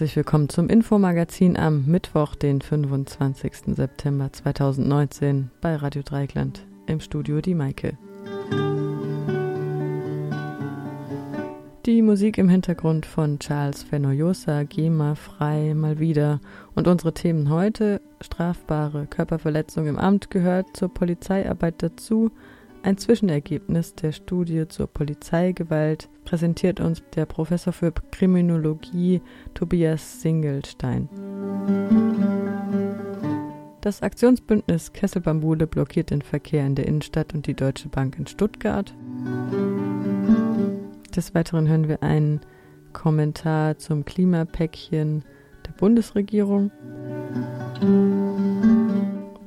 herzlich willkommen zum Infomagazin am Mittwoch, den 25. September 2019 bei Radio Dreigland. Im Studio die Maike. Die Musik im Hintergrund von Charles Fenoyosa, GEMA frei, mal wieder. Und unsere Themen heute: strafbare Körperverletzung im Amt gehört zur Polizeiarbeit dazu. Ein Zwischenergebnis der Studie zur Polizeigewalt präsentiert uns der Professor für Kriminologie Tobias Singelstein. Das Aktionsbündnis Kesselbambule blockiert den Verkehr in der Innenstadt und die Deutsche Bank in Stuttgart. Des Weiteren hören wir einen Kommentar zum Klimapäckchen der Bundesregierung.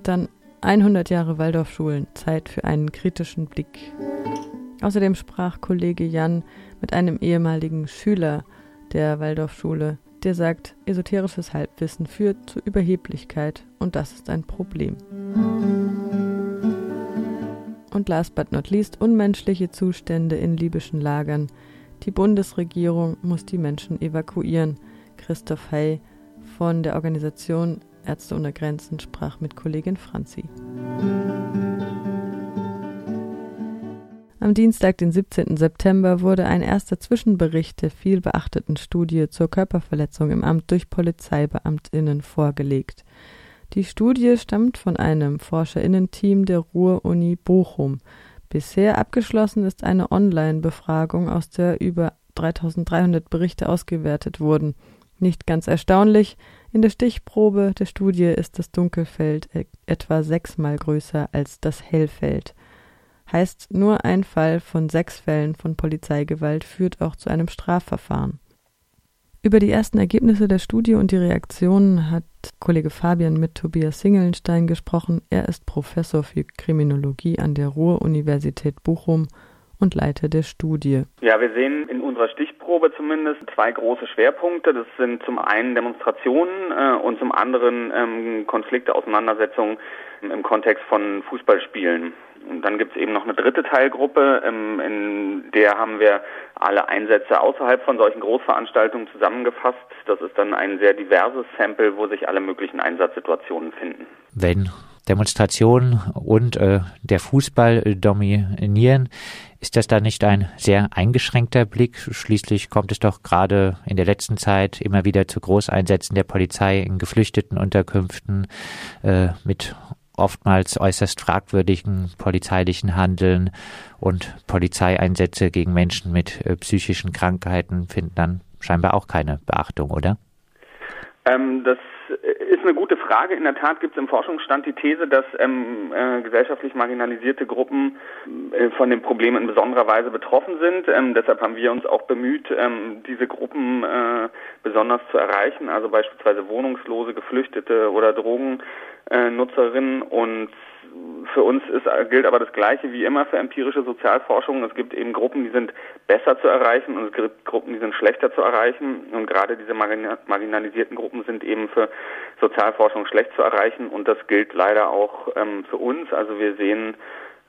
Dann 100 Jahre Waldorfschulen, Zeit für einen kritischen Blick. Außerdem sprach Kollege Jan mit einem ehemaligen Schüler der Waldorfschule, der sagt, esoterisches Halbwissen führt zu Überheblichkeit und das ist ein Problem. Und last but not least unmenschliche Zustände in libyschen Lagern. Die Bundesregierung muss die Menschen evakuieren. Christoph Hey von der Organisation Ärzte ohne Grenzen sprach mit Kollegin Franzi. Am Dienstag, den 17. September, wurde ein erster Zwischenbericht der viel beachteten Studie zur Körperverletzung im Amt durch Polizeibeamtinnen vorgelegt. Die Studie stammt von einem Forscherinnenteam der Ruhr-Uni Bochum. Bisher abgeschlossen ist eine Online-Befragung, aus der über 3300 Berichte ausgewertet wurden. Nicht ganz erstaunlich, in der Stichprobe der Studie ist das Dunkelfeld e-, etwa sechsmal größer als das Hellfeld. Heißt, nur ein Fall von sechs Fällen von Polizeigewalt führt auch zu einem Strafverfahren. Über die ersten Ergebnisse der Studie und die Reaktionen hat Kollege Fabian mit Tobias Singelnstein gesprochen. Er ist Professor für Kriminologie an der Ruhr-Universität Bochum und Leiter der Studie. Ja, wir sehen in unserer Stichprobe zumindest zwei große Schwerpunkte. Das sind zum einen Demonstrationen äh, und zum anderen ähm, Konflikte, Auseinandersetzungen im Kontext von Fußballspielen. Und dann gibt es eben noch eine dritte Teilgruppe, ähm, in der haben wir alle Einsätze außerhalb von solchen Großveranstaltungen zusammengefasst. Das ist dann ein sehr diverses Sample, wo sich alle möglichen Einsatzsituationen finden. Wenn Demonstrationen und äh, der Fußball dominieren, ist das da nicht ein sehr eingeschränkter Blick? Schließlich kommt es doch gerade in der letzten Zeit immer wieder zu Großeinsätzen der Polizei in geflüchteten Unterkünften äh, mit oftmals äußerst fragwürdigen polizeilichen Handeln und Polizeieinsätze gegen Menschen mit äh, psychischen Krankheiten finden dann scheinbar auch keine Beachtung, oder? Ähm, das ist eine gute Frage. In der Tat gibt es im Forschungsstand die These, dass ähm, äh, gesellschaftlich marginalisierte Gruppen äh, von dem Problem in besonderer Weise betroffen sind. Ähm, deshalb haben wir uns auch bemüht, ähm, diese Gruppen äh, besonders zu erreichen, also beispielsweise Wohnungslose, Geflüchtete oder Drogennutzerinnen und für uns ist, gilt aber das Gleiche wie immer für empirische Sozialforschung. Es gibt eben Gruppen, die sind besser zu erreichen und es gibt Gruppen, die sind schlechter zu erreichen. Und gerade diese marginalisierten Gruppen sind eben für Sozialforschung schlecht zu erreichen. Und das gilt leider auch ähm, für uns. Also wir sehen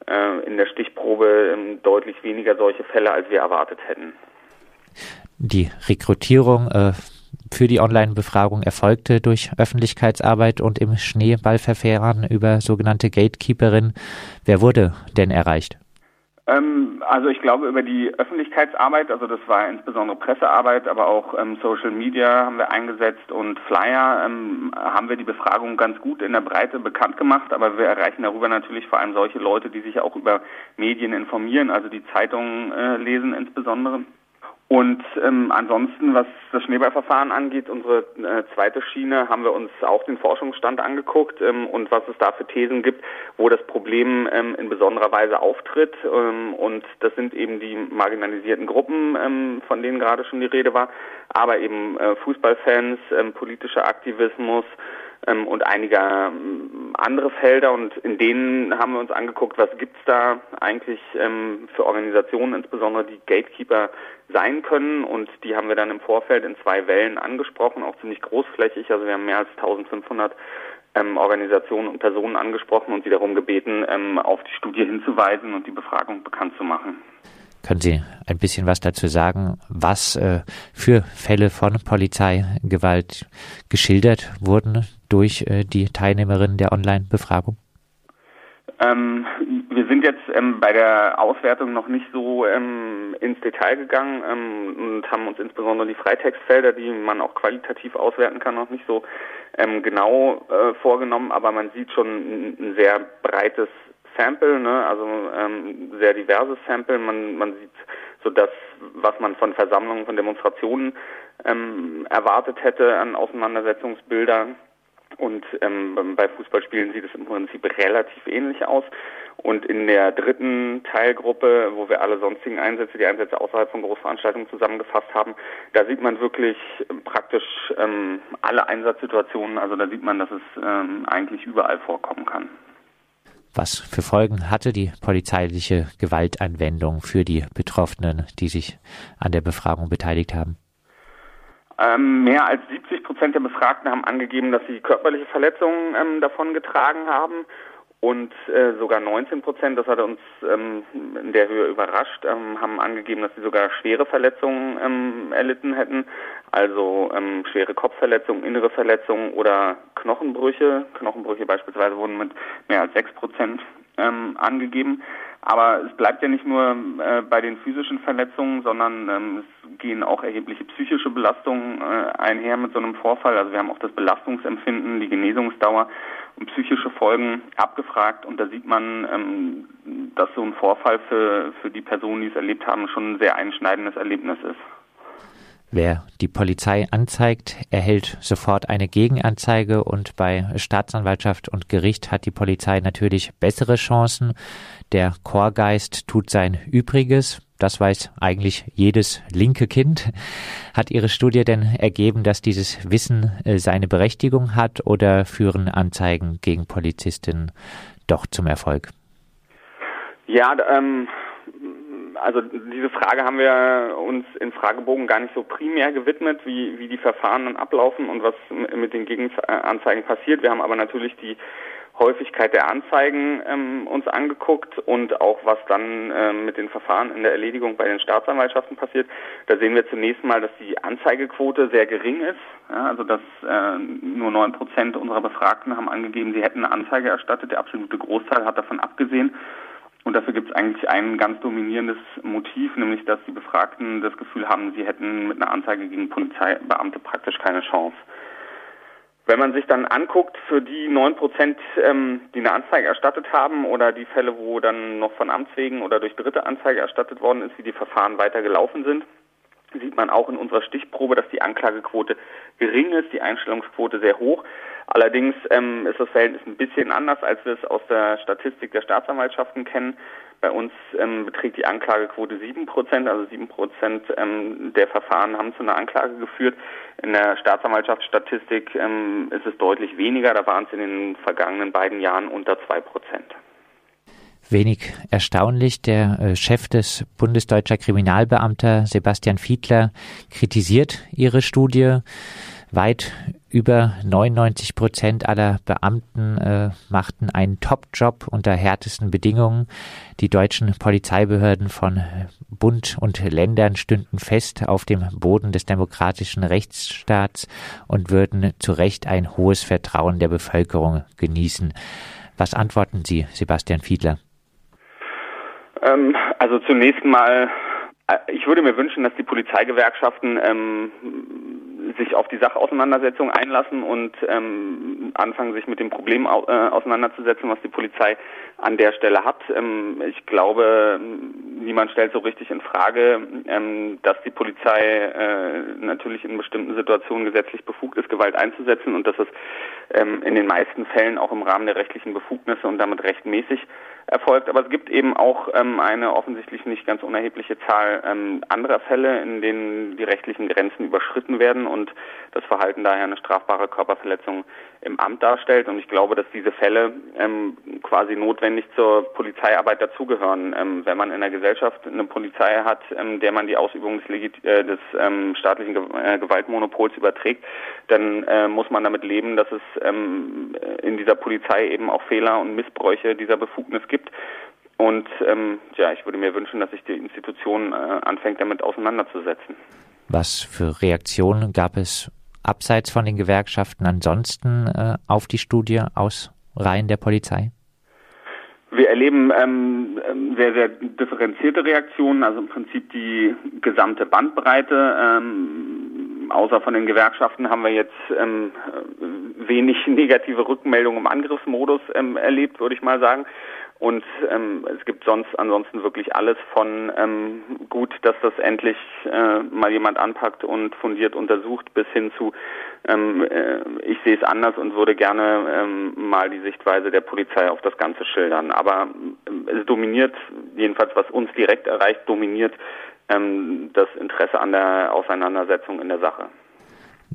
äh, in der Stichprobe ähm, deutlich weniger solche Fälle, als wir erwartet hätten. Die Rekrutierung äh, für die Online-Befragung erfolgte durch Öffentlichkeitsarbeit und im Schneeballverfahren über sogenannte Gatekeeperin. Wer wurde denn erreicht? Ähm, also ich glaube über die Öffentlichkeitsarbeit, also das war insbesondere Pressearbeit, aber auch ähm, Social Media haben wir eingesetzt und Flyer ähm, haben wir die Befragung ganz gut in der Breite bekannt gemacht, aber wir erreichen darüber natürlich vor allem solche Leute, die sich auch über Medien informieren, also die Zeitungen äh, lesen insbesondere. Und ähm, ansonsten, was das Schneeballverfahren angeht, unsere äh, zweite Schiene, haben wir uns auch den Forschungsstand angeguckt ähm, und was es da für Thesen gibt, wo das Problem ähm, in besonderer Weise auftritt. Ähm, und das sind eben die marginalisierten Gruppen, ähm, von denen gerade schon die Rede war, aber eben äh, Fußballfans, ähm, politischer Aktivismus, ähm, und einige ähm, andere Felder. Und in denen haben wir uns angeguckt, was gibt's da eigentlich ähm, für Organisationen, insbesondere die Gatekeeper sein können. Und die haben wir dann im Vorfeld in zwei Wellen angesprochen, auch ziemlich großflächig, also wir haben mehr als 1500 ähm, Organisationen und Personen angesprochen und sie darum gebeten, ähm, auf die Studie hinzuweisen und die Befragung bekannt zu machen. Können Sie ein bisschen was dazu sagen, was äh, für Fälle von Polizeigewalt geschildert wurden durch äh, die Teilnehmerinnen der Online-Befragung? Ähm, wir sind jetzt ähm, bei der Auswertung noch nicht so ähm, ins Detail gegangen ähm, und haben uns insbesondere die Freitextfelder, die man auch qualitativ auswerten kann, noch nicht so ähm, genau äh, vorgenommen, aber man sieht schon ein, ein sehr breites Sample, ne? also ähm, sehr diverses Sample. Man, man sieht so das, was man von Versammlungen, von Demonstrationen ähm, erwartet hätte an Auseinandersetzungsbildern. Und ähm, bei Fußballspielen sieht es im Prinzip relativ ähnlich aus. Und in der dritten Teilgruppe, wo wir alle sonstigen Einsätze, die Einsätze außerhalb von Großveranstaltungen zusammengefasst haben, da sieht man wirklich ähm, praktisch ähm, alle Einsatzsituationen. Also da sieht man, dass es ähm, eigentlich überall vorkommen kann. Was für Folgen hatte die polizeiliche Gewaltanwendung für die Betroffenen, die sich an der Befragung beteiligt haben? Ähm, mehr als 70 Prozent der Befragten haben angegeben, dass sie körperliche Verletzungen ähm, davon getragen haben und äh, sogar 19 Prozent, das hat uns ähm, in der Höhe überrascht, ähm, haben angegeben, dass sie sogar schwere Verletzungen ähm, erlitten hätten, also ähm, schwere Kopfverletzungen, innere Verletzungen oder Knochenbrüche. Knochenbrüche beispielsweise wurden mit mehr als 6 Prozent ähm, angegeben. Aber es bleibt ja nicht nur äh, bei den physischen Verletzungen, sondern ähm, es gehen auch erhebliche psychische Belastungen äh, einher mit so einem Vorfall. Also wir haben auch das Belastungsempfinden, die Genesungsdauer und psychische Folgen abgefragt. Und da sieht man, ähm, dass so ein Vorfall für, für die Personen, die es erlebt haben, schon ein sehr einschneidendes Erlebnis ist. Wer die Polizei anzeigt, erhält sofort eine Gegenanzeige und bei Staatsanwaltschaft und Gericht hat die Polizei natürlich bessere Chancen. Der Chorgeist tut sein Übriges. Das weiß eigentlich jedes linke Kind. Hat Ihre Studie denn ergeben, dass dieses Wissen äh, seine Berechtigung hat oder führen Anzeigen gegen Polizistinnen doch zum Erfolg? Ja, ähm, also diese Frage haben wir uns in Fragebogen gar nicht so primär gewidmet, wie, wie die Verfahren dann ablaufen und was mit den Gegenanzeigen passiert. Wir haben aber natürlich die Häufigkeit der Anzeigen ähm, uns angeguckt und auch was dann ähm, mit den Verfahren in der Erledigung bei den Staatsanwaltschaften passiert. Da sehen wir zunächst mal, dass die Anzeigequote sehr gering ist. Ja, also dass äh, nur neun Prozent unserer Befragten haben angegeben, sie hätten eine Anzeige erstattet. Der absolute Großteil hat davon abgesehen. Und dafür gibt es eigentlich ein ganz dominierendes Motiv, nämlich dass die Befragten das Gefühl haben, sie hätten mit einer Anzeige gegen Polizeibeamte praktisch keine Chance. Wenn man sich dann anguckt, für die neun Prozent, ähm, die eine Anzeige erstattet haben oder die Fälle, wo dann noch von Amts wegen oder durch dritte Anzeige erstattet worden ist, wie die Verfahren weiter gelaufen sind, sieht man auch in unserer Stichprobe, dass die Anklagequote gering ist, die Einstellungsquote sehr hoch. Allerdings ähm, ist das Verhältnis ein bisschen anders, als wir es aus der Statistik der Staatsanwaltschaften kennen. Bei uns ähm, beträgt die Anklagequote sieben Prozent, also sieben Prozent ähm, der Verfahren haben zu einer Anklage geführt. In der Staatsanwaltschaftsstatistik ähm, ist es deutlich weniger, da waren es in den vergangenen beiden Jahren unter zwei Prozent. Wenig erstaunlich, der äh, Chef des Bundesdeutscher Kriminalbeamter Sebastian Fiedler kritisiert ihre Studie. Weit über 99 Prozent aller Beamten äh, machten einen Top-Job unter härtesten Bedingungen. Die deutschen Polizeibehörden von Bund und Ländern stünden fest auf dem Boden des demokratischen Rechtsstaats und würden zu Recht ein hohes Vertrauen der Bevölkerung genießen. Was antworten Sie, Sebastian Fiedler? Ähm, also zunächst mal, äh, ich würde mir wünschen, dass die Polizeigewerkschaften ähm, sich auf die Sachauseinandersetzung einlassen und ähm, anfangen, sich mit dem Problem au äh, auseinanderzusetzen, was die Polizei an der Stelle hat. Ähm, ich glaube, niemand stellt so richtig in Frage, ähm, dass die Polizei äh, natürlich in bestimmten Situationen gesetzlich befugt ist, Gewalt einzusetzen und dass es ähm, in den meisten Fällen auch im Rahmen der rechtlichen Befugnisse und damit rechtmäßig erfolgt. Aber es gibt eben auch ähm, eine offensichtlich nicht ganz unerhebliche Zahl ähm, anderer Fälle, in denen die rechtlichen Grenzen überschritten werden und das Verhalten daher eine strafbare Körperverletzung im Amt darstellt. Und ich glaube, dass diese Fälle ähm, quasi notwendig zur Polizeiarbeit dazugehören. Ähm, wenn man in der Gesellschaft eine Polizei hat, ähm, der man die Ausübung des, Legit äh, des ähm, staatlichen Ge äh, Gewaltmonopols überträgt, dann äh, muss man damit leben, dass es ähm, in dieser Polizei eben auch Fehler und Missbräuche dieser Befugnis gibt. Und ähm, ja, ich würde mir wünschen, dass sich die Institution äh, anfängt, damit auseinanderzusetzen. Was für Reaktionen gab es abseits von den Gewerkschaften ansonsten äh, auf die Studie aus Reihen der Polizei? Wir erleben ähm, ähm, sehr, sehr differenzierte Reaktionen, also im Prinzip die gesamte Bandbreite. Ähm, außer von den Gewerkschaften haben wir jetzt ähm, wenig negative Rückmeldungen im Angriffsmodus ähm, erlebt, würde ich mal sagen. Und ähm, es gibt sonst ansonsten wirklich alles von ähm, gut, dass das endlich äh, mal jemand anpackt und fundiert untersucht, bis hin zu ähm, äh, ich sehe es anders und würde gerne ähm, mal die Sichtweise der Polizei auf das Ganze schildern. Aber ähm, es dominiert, jedenfalls was uns direkt erreicht, dominiert ähm, das Interesse an der Auseinandersetzung in der Sache.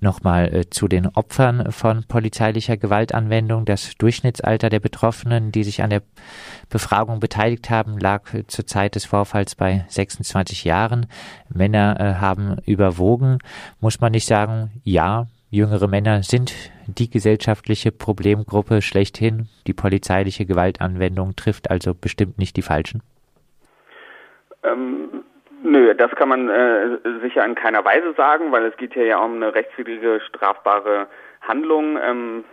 Nochmal äh, zu den Opfern von polizeilicher Gewaltanwendung. Das Durchschnittsalter der Betroffenen, die sich an der Befragung beteiligt haben, lag äh, zur Zeit des Vorfalls bei 26 Jahren. Männer äh, haben überwogen. Muss man nicht sagen, ja, jüngere Männer sind die gesellschaftliche Problemgruppe schlechthin. Die polizeiliche Gewaltanwendung trifft also bestimmt nicht die Falschen. Ähm Nö, das kann man äh, sicher in keiner Weise sagen, weil es geht hier ja um eine rechtswidrige strafbare Handlung ähm,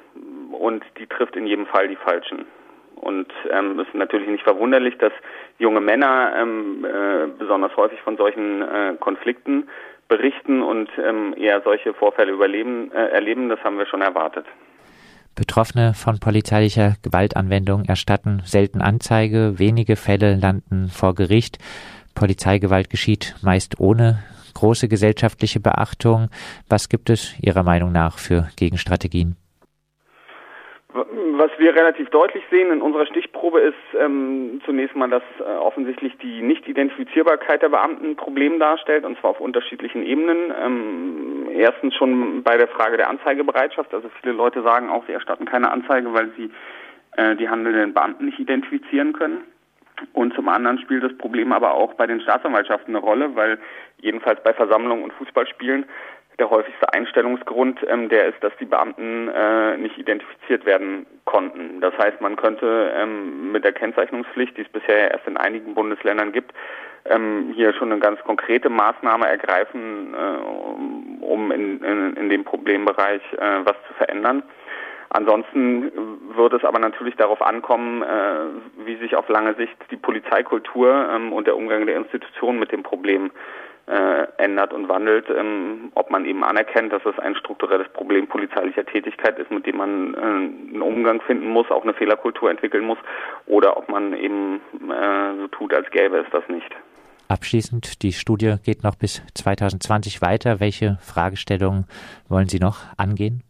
und die trifft in jedem Fall die Falschen. Und ähm, es ist natürlich nicht verwunderlich, dass junge Männer ähm, äh, besonders häufig von solchen äh, Konflikten berichten und ähm, eher solche Vorfälle überleben, äh, erleben. Das haben wir schon erwartet. Betroffene von polizeilicher Gewaltanwendung erstatten selten Anzeige, wenige Fälle landen vor Gericht. Polizeigewalt geschieht meist ohne große gesellschaftliche Beachtung. Was gibt es Ihrer Meinung nach für Gegenstrategien? Was wir relativ deutlich sehen in unserer Stichprobe ist ähm, zunächst mal, dass äh, offensichtlich die Nicht-Identifizierbarkeit der Beamten ein Problem darstellt, und zwar auf unterschiedlichen Ebenen. Ähm, erstens schon bei der Frage der Anzeigebereitschaft. Also viele Leute sagen auch, sie erstatten keine Anzeige, weil sie äh, die handelnden Beamten nicht identifizieren können. Und zum anderen spielt das Problem aber auch bei den Staatsanwaltschaften eine Rolle, weil jedenfalls bei Versammlungen und Fußballspielen der häufigste Einstellungsgrund ähm, der ist, dass die Beamten äh, nicht identifiziert werden konnten. Das heißt, man könnte ähm, mit der Kennzeichnungspflicht, die es bisher erst in einigen Bundesländern gibt, ähm, hier schon eine ganz konkrete Maßnahme ergreifen, äh, um in, in, in dem Problembereich äh, was zu verändern. Ansonsten wird es aber natürlich darauf ankommen, äh, wie sich auf lange Sicht die Polizeikultur ähm, und der Umgang der Institutionen mit dem Problem äh, ändert und wandelt, ähm, ob man eben anerkennt, dass es ein strukturelles Problem polizeilicher Tätigkeit ist, mit dem man äh, einen Umgang finden muss, auch eine Fehlerkultur entwickeln muss, oder ob man eben äh, so tut, als gäbe es das nicht. Abschließend, die Studie geht noch bis 2020 weiter. Welche Fragestellungen wollen Sie noch angehen?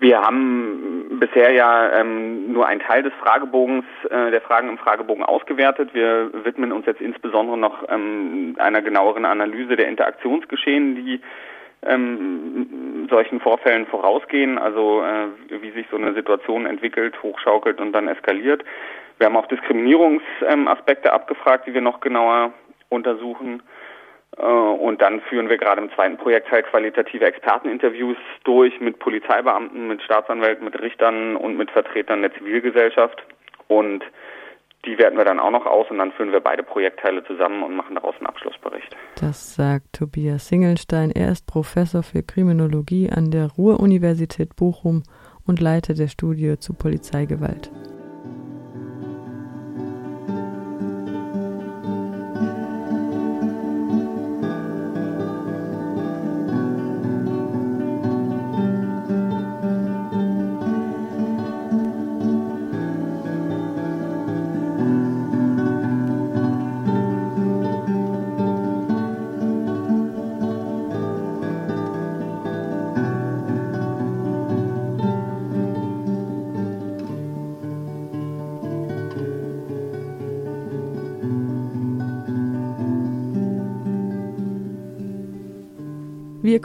Wir haben bisher ja ähm, nur einen Teil des Fragebogens, äh, der Fragen im Fragebogen ausgewertet. Wir widmen uns jetzt insbesondere noch ähm, einer genaueren Analyse der Interaktionsgeschehen, die ähm, solchen Vorfällen vorausgehen, also äh, wie sich so eine Situation entwickelt, hochschaukelt und dann eskaliert. Wir haben auch Diskriminierungsaspekte abgefragt, die wir noch genauer untersuchen. Äh, und dann führen wir gerade im zweiten Projekt halt qualitative Experteninterviews durch mit Polizeibeamten, mit Staatsanwälten, mit Richtern und mit Vertretern der Zivilgesellschaft. Und die werten wir dann auch noch aus und dann führen wir beide Projektteile zusammen und machen daraus einen Abschlussbericht. Das sagt Tobias Singelstein. Er ist Professor für Kriminologie an der Ruhr-Universität Bochum und Leiter der Studie zu Polizeigewalt.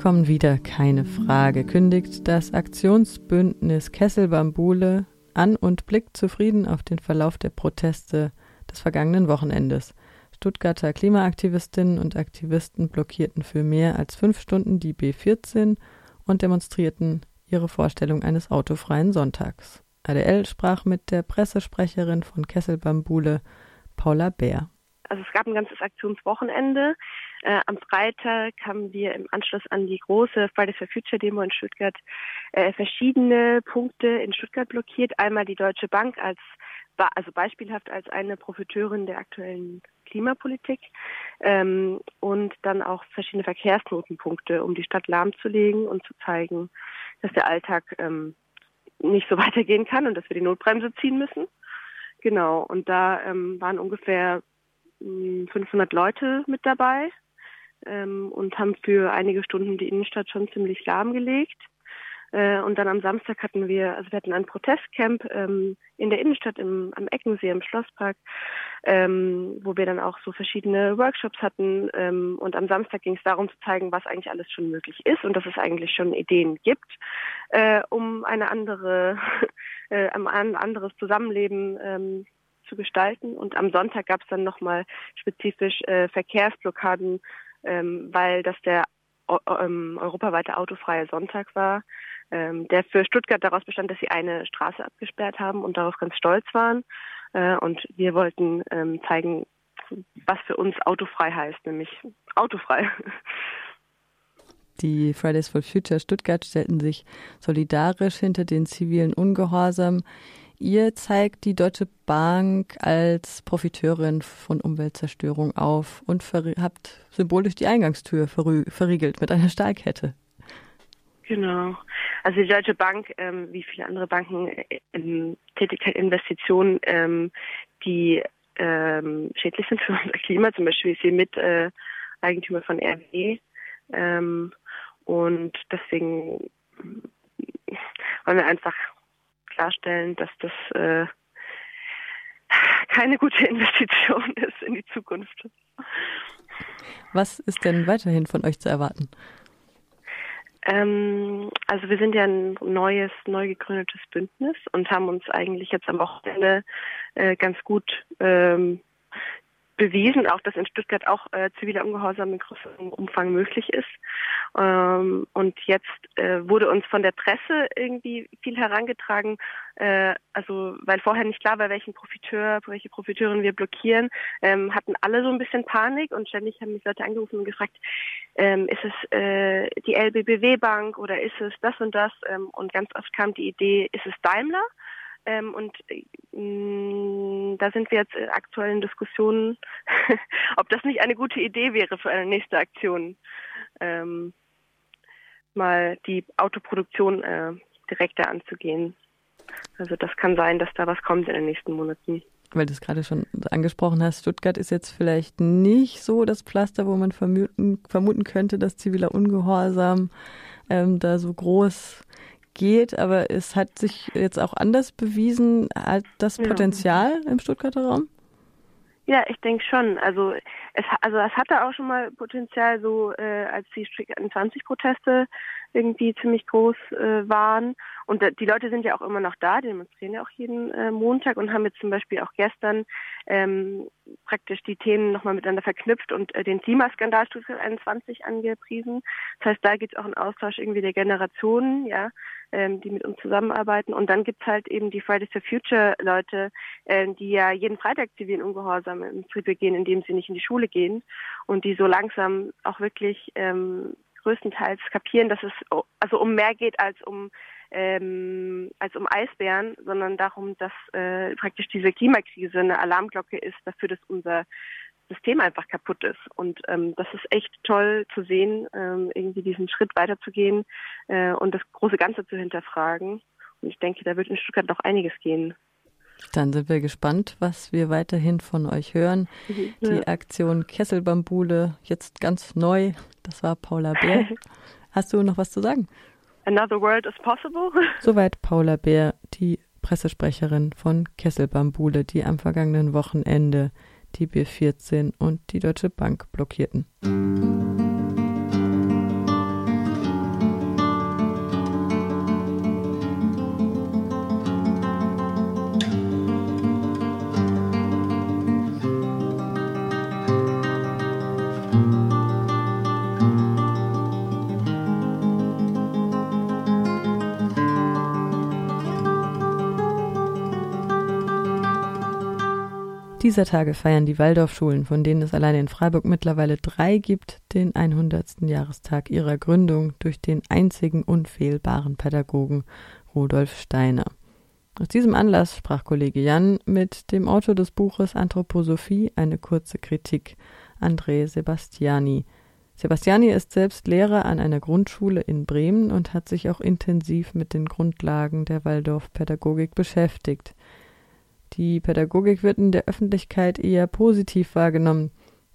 Kommen wieder, keine Frage, kündigt das Aktionsbündnis Kessel Bambule an und blickt zufrieden auf den Verlauf der Proteste des vergangenen Wochenendes. Stuttgarter Klimaaktivistinnen und Aktivisten blockierten für mehr als fünf Stunden die B14 und demonstrierten ihre Vorstellung eines autofreien Sonntags. ADL sprach mit der Pressesprecherin von Kessel Bambule, Paula Bär. Also es gab ein ganzes Aktionswochenende. Äh, am Freitag haben wir im Anschluss an die große Fridays for Future Demo in Stuttgart äh, verschiedene Punkte in Stuttgart blockiert. Einmal die Deutsche Bank als also beispielhaft als eine Profiteurin der aktuellen Klimapolitik ähm, und dann auch verschiedene Verkehrsknotenpunkte, um die Stadt lahmzulegen und zu zeigen, dass der Alltag ähm, nicht so weitergehen kann und dass wir die Notbremse ziehen müssen. Genau, und da ähm, waren ungefähr 500 hm, Leute mit dabei ähm, und haben für einige Stunden die Innenstadt schon ziemlich lahmgelegt. Äh, und dann am Samstag hatten wir, also wir hatten ein Protestcamp ähm, in der Innenstadt im, am Eckensee im Schlosspark, ähm, wo wir dann auch so verschiedene Workshops hatten. Ähm, und am Samstag ging es darum zu zeigen, was eigentlich alles schon möglich ist und dass es eigentlich schon Ideen gibt, äh, um eine andere, äh, ein anderes Zusammenleben ähm, zu gestalten. Und am Sonntag gab es dann nochmal spezifisch äh, Verkehrsblockaden, ähm, weil das der ähm, europaweite autofreie Sonntag war ähm, der für Stuttgart daraus bestand, dass sie eine Straße abgesperrt haben und darauf ganz stolz waren. Äh, und wir wollten ähm, zeigen, was für uns autofrei heißt, nämlich autofrei. Die Fridays for Future Stuttgart stellten sich solidarisch hinter den zivilen Ungehorsam. Ihr zeigt die Deutsche Bank als Profiteurin von Umweltzerstörung auf und habt symbolisch die Eingangstür verriegelt mit einer Stahlkette. Genau. Also die Deutsche Bank, ähm, wie viele andere Banken, ähm, tätigt halt Investitionen, ähm, die ähm, schädlich sind für unser Klima. Zum Beispiel ist sie mit äh, Eigentümer von RW. Ähm, und deswegen wollen wir einfach klarstellen, dass das äh, keine gute Investition ist in die Zukunft. Was ist denn weiterhin von euch zu erwarten? Ähm, also wir sind ja ein neues, neu gegründetes Bündnis und haben uns eigentlich jetzt am Wochenende äh, ganz gut ähm, bewiesen, auch dass in Stuttgart auch äh, ziviler Ungehorsam in größerem Umfang möglich ist. Ähm, und jetzt äh, wurde uns von der Presse irgendwie viel herangetragen, äh, also weil vorher nicht klar war, welchen Profiteur, welche Profiteurin wir blockieren, ähm, hatten alle so ein bisschen Panik und ständig haben mich Leute angerufen und gefragt, ähm, ist es äh, die LBBW Bank oder ist es das und das? Ähm, und ganz oft kam die Idee, ist es Daimler? Ähm, und äh, da sind wir jetzt in aktuellen Diskussionen, ob das nicht eine gute Idee wäre für eine nächste Aktion, ähm, mal die Autoproduktion äh, direkter anzugehen. Also das kann sein, dass da was kommt in den nächsten Monaten. Weil du es gerade schon angesprochen hast, Stuttgart ist jetzt vielleicht nicht so das Pflaster, wo man vermuten, vermuten könnte, dass ziviler Ungehorsam ähm, da so groß geht, aber es hat sich jetzt auch anders bewiesen. Hat das Potenzial ja. im Stuttgarter Raum? Ja, ich denke schon. Also es, also es hatte auch schon mal Potenzial, so äh, als die Strick 20 Proteste irgendwie ziemlich groß äh, waren. Und die Leute sind ja auch immer noch da, die demonstrieren ja auch jeden äh, Montag und haben jetzt zum Beispiel auch gestern ähm, praktisch die Themen nochmal miteinander verknüpft und äh, den Klimaskandal Stuttgart 21 angepriesen. Das heißt, da gibt es auch einen Austausch irgendwie der Generationen, ja, ähm, die mit uns zusammenarbeiten. Und dann gibt's halt eben die Fridays for Future Leute, äh, die ja jeden Freitag zivilen Ungehorsam im Betrieb begehen, indem sie nicht in die Schule gehen und die so langsam auch wirklich ähm, größtenteils kapieren, dass es also um mehr geht als um ähm, als um Eisbären, sondern darum, dass äh, praktisch diese Klimakrise eine Alarmglocke ist dafür, dass unser System einfach kaputt ist. Und ähm, das ist echt toll zu sehen, ähm, irgendwie diesen Schritt weiterzugehen äh, und das große Ganze zu hinterfragen. Und ich denke, da wird in Stuttgart noch einiges gehen. Dann sind wir gespannt, was wir weiterhin von euch hören. Mhm, ja. Die Aktion Kesselbambule, jetzt ganz neu. Das war Paula Bär. Hast du noch was zu sagen? Another world is possible. Soweit Paula Bär, die Pressesprecherin von Kesselbambule, die am vergangenen Wochenende die B14 und die Deutsche Bank blockierten. Dieser Tage feiern die Waldorfschulen, von denen es allein in Freiburg mittlerweile drei gibt, den 100. Jahrestag ihrer Gründung durch den einzigen unfehlbaren Pädagogen Rudolf Steiner. Aus diesem Anlass sprach Kollege Jan mit dem Autor des Buches Anthroposophie eine kurze Kritik, André Sebastiani. Sebastiani ist selbst Lehrer an einer Grundschule in Bremen und hat sich auch intensiv mit den Grundlagen der Waldorfpädagogik beschäftigt. Die Pädagogik wird in der Öffentlichkeit eher positiv wahrgenommen.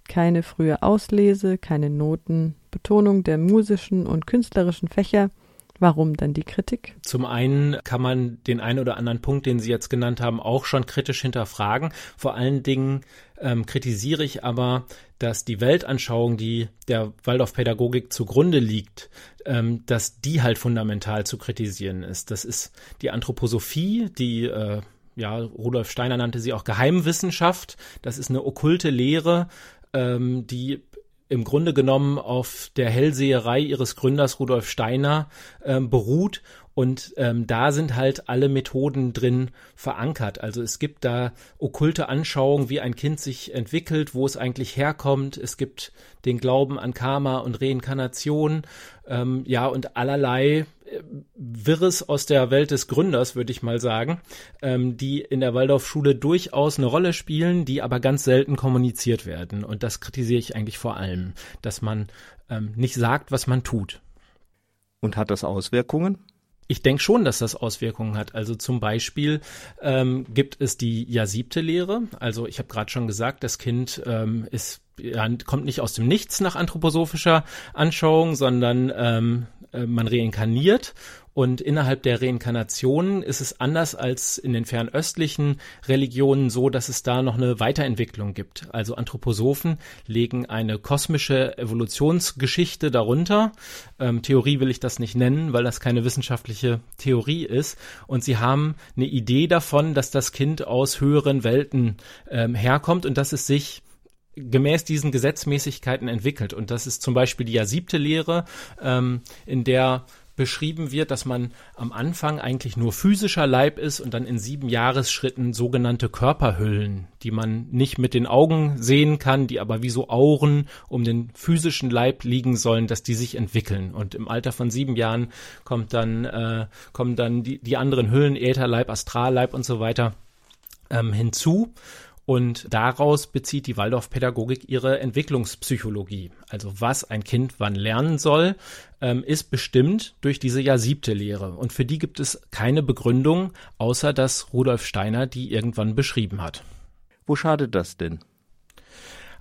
Keine frühe Auslese, keine Noten, Betonung der musischen und künstlerischen Fächer, Warum dann die Kritik? Zum einen kann man den einen oder anderen Punkt, den Sie jetzt genannt haben, auch schon kritisch hinterfragen. Vor allen Dingen ähm, kritisiere ich aber, dass die Weltanschauung, die der Waldorfpädagogik zugrunde liegt, ähm, dass die halt fundamental zu kritisieren ist. Das ist die Anthroposophie, die äh, ja, Rudolf Steiner nannte sie auch Geheimwissenschaft. Das ist eine okkulte Lehre, ähm, die im Grunde genommen auf der Hellseherei ihres Gründers Rudolf Steiner ähm, beruht und ähm, da sind halt alle Methoden drin verankert. Also es gibt da okkulte Anschauungen, wie ein Kind sich entwickelt, wo es eigentlich herkommt. Es gibt den Glauben an Karma und Reinkarnation, ähm, ja und allerlei Wirres aus der Welt des Gründers, würde ich mal sagen, ähm, die in der Waldorfschule durchaus eine Rolle spielen, die aber ganz selten kommuniziert werden. Und das kritisiere ich eigentlich vor allem, dass man ähm, nicht sagt, was man tut. Und hat das Auswirkungen? Ich denke schon, dass das Auswirkungen hat. Also zum Beispiel ähm, gibt es die ja siebte Lehre. Also ich habe gerade schon gesagt, das Kind ähm, ist ja, kommt nicht aus dem Nichts nach anthroposophischer Anschauung, sondern ähm, äh, man reinkarniert und innerhalb der Reinkarnation ist es anders als in den fernöstlichen Religionen so, dass es da noch eine Weiterentwicklung gibt. Also Anthroposophen legen eine kosmische Evolutionsgeschichte darunter. Ähm, Theorie will ich das nicht nennen, weil das keine wissenschaftliche Theorie ist. Und sie haben eine Idee davon, dass das Kind aus höheren Welten ähm, herkommt und dass es sich gemäß diesen Gesetzmäßigkeiten entwickelt. Und das ist zum Beispiel die ja siebte Lehre, ähm, in der beschrieben wird, dass man am Anfang eigentlich nur physischer Leib ist und dann in sieben Jahresschritten sogenannte Körperhüllen, die man nicht mit den Augen sehen kann, die aber wie so Auren um den physischen Leib liegen sollen, dass die sich entwickeln. Und im Alter von sieben Jahren kommt dann, äh, kommen dann die, die anderen Hüllen, Ätherleib, Astralleib und so weiter ähm, hinzu. Und daraus bezieht die Waldorfpädagogik ihre Entwicklungspsychologie. Also was ein Kind wann lernen soll, ähm, ist bestimmt durch diese ja siebte Lehre. Und für die gibt es keine Begründung, außer dass Rudolf Steiner die irgendwann beschrieben hat. Wo schadet das denn?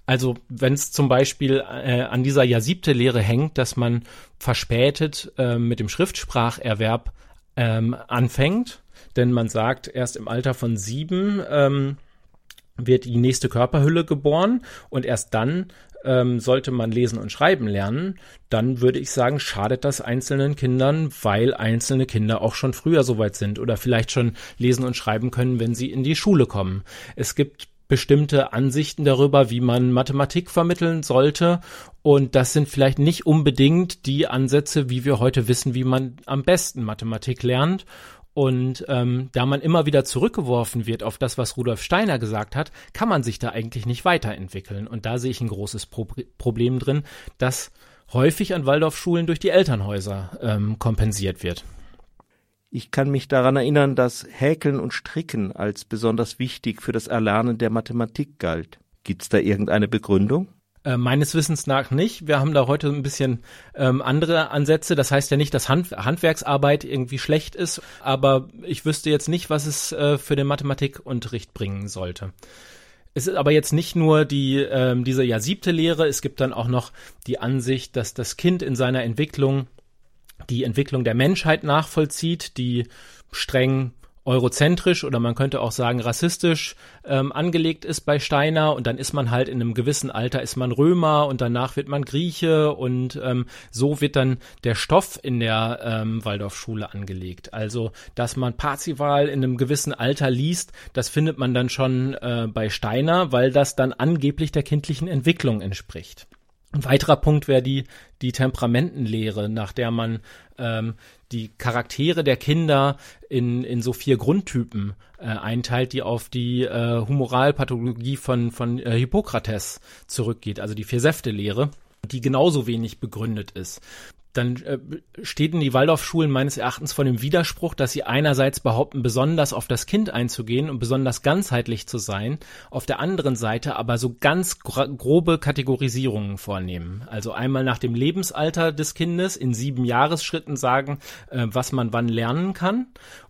Also wenn es zum Beispiel äh, an dieser ja siebte Lehre hängt, dass man verspätet äh, mit dem Schriftspracherwerb ähm, anfängt, denn man sagt erst im Alter von sieben ähm, wird die nächste Körperhülle geboren und erst dann ähm, sollte man lesen und schreiben lernen, dann würde ich sagen, schadet das einzelnen Kindern, weil einzelne Kinder auch schon früher soweit sind oder vielleicht schon lesen und schreiben können, wenn sie in die Schule kommen. Es gibt bestimmte Ansichten darüber, wie man Mathematik vermitteln sollte. Und das sind vielleicht nicht unbedingt die Ansätze, wie wir heute wissen, wie man am besten Mathematik lernt. Und ähm, da man immer wieder zurückgeworfen wird auf das, was Rudolf Steiner gesagt hat, kann man sich da eigentlich nicht weiterentwickeln. Und da sehe ich ein großes Pro Problem drin, das häufig an Waldorfschulen durch die Elternhäuser ähm, kompensiert wird. Ich kann mich daran erinnern, dass Häkeln und Stricken als besonders wichtig für das Erlernen der Mathematik galt. Gibt's da irgendeine Begründung? Äh, meines Wissens nach nicht. Wir haben da heute ein bisschen ähm, andere Ansätze. Das heißt ja nicht, dass Hand Handwerksarbeit irgendwie schlecht ist, aber ich wüsste jetzt nicht, was es äh, für den Mathematikunterricht bringen sollte. Es ist aber jetzt nicht nur die ähm, diese ja siebte Lehre. Es gibt dann auch noch die Ansicht, dass das Kind in seiner Entwicklung die Entwicklung der Menschheit nachvollzieht, die streng eurozentrisch oder man könnte auch sagen rassistisch ähm, angelegt ist bei Steiner und dann ist man halt in einem gewissen Alter ist man Römer und danach wird man Grieche und ähm, so wird dann der Stoff in der ähm, Waldorfschule angelegt. Also, dass man Parzival in einem gewissen Alter liest, das findet man dann schon äh, bei Steiner, weil das dann angeblich der kindlichen Entwicklung entspricht. Ein weiterer Punkt wäre die, die Temperamentenlehre, nach der man ähm, die Charaktere der Kinder in, in so vier Grundtypen äh, einteilt, die auf die äh, Humoralpathologie von, von äh, Hippokrates zurückgeht, also die Vier-Säfte-Lehre, die genauso wenig begründet ist dann äh, steht in die Waldorfschulen meines Erachtens vor dem Widerspruch, dass sie einerseits behaupten, besonders auf das Kind einzugehen und besonders ganzheitlich zu sein, auf der anderen Seite aber so ganz grobe Kategorisierungen vornehmen. Also einmal nach dem Lebensalter des Kindes in sieben Jahresschritten sagen, äh, was man wann lernen kann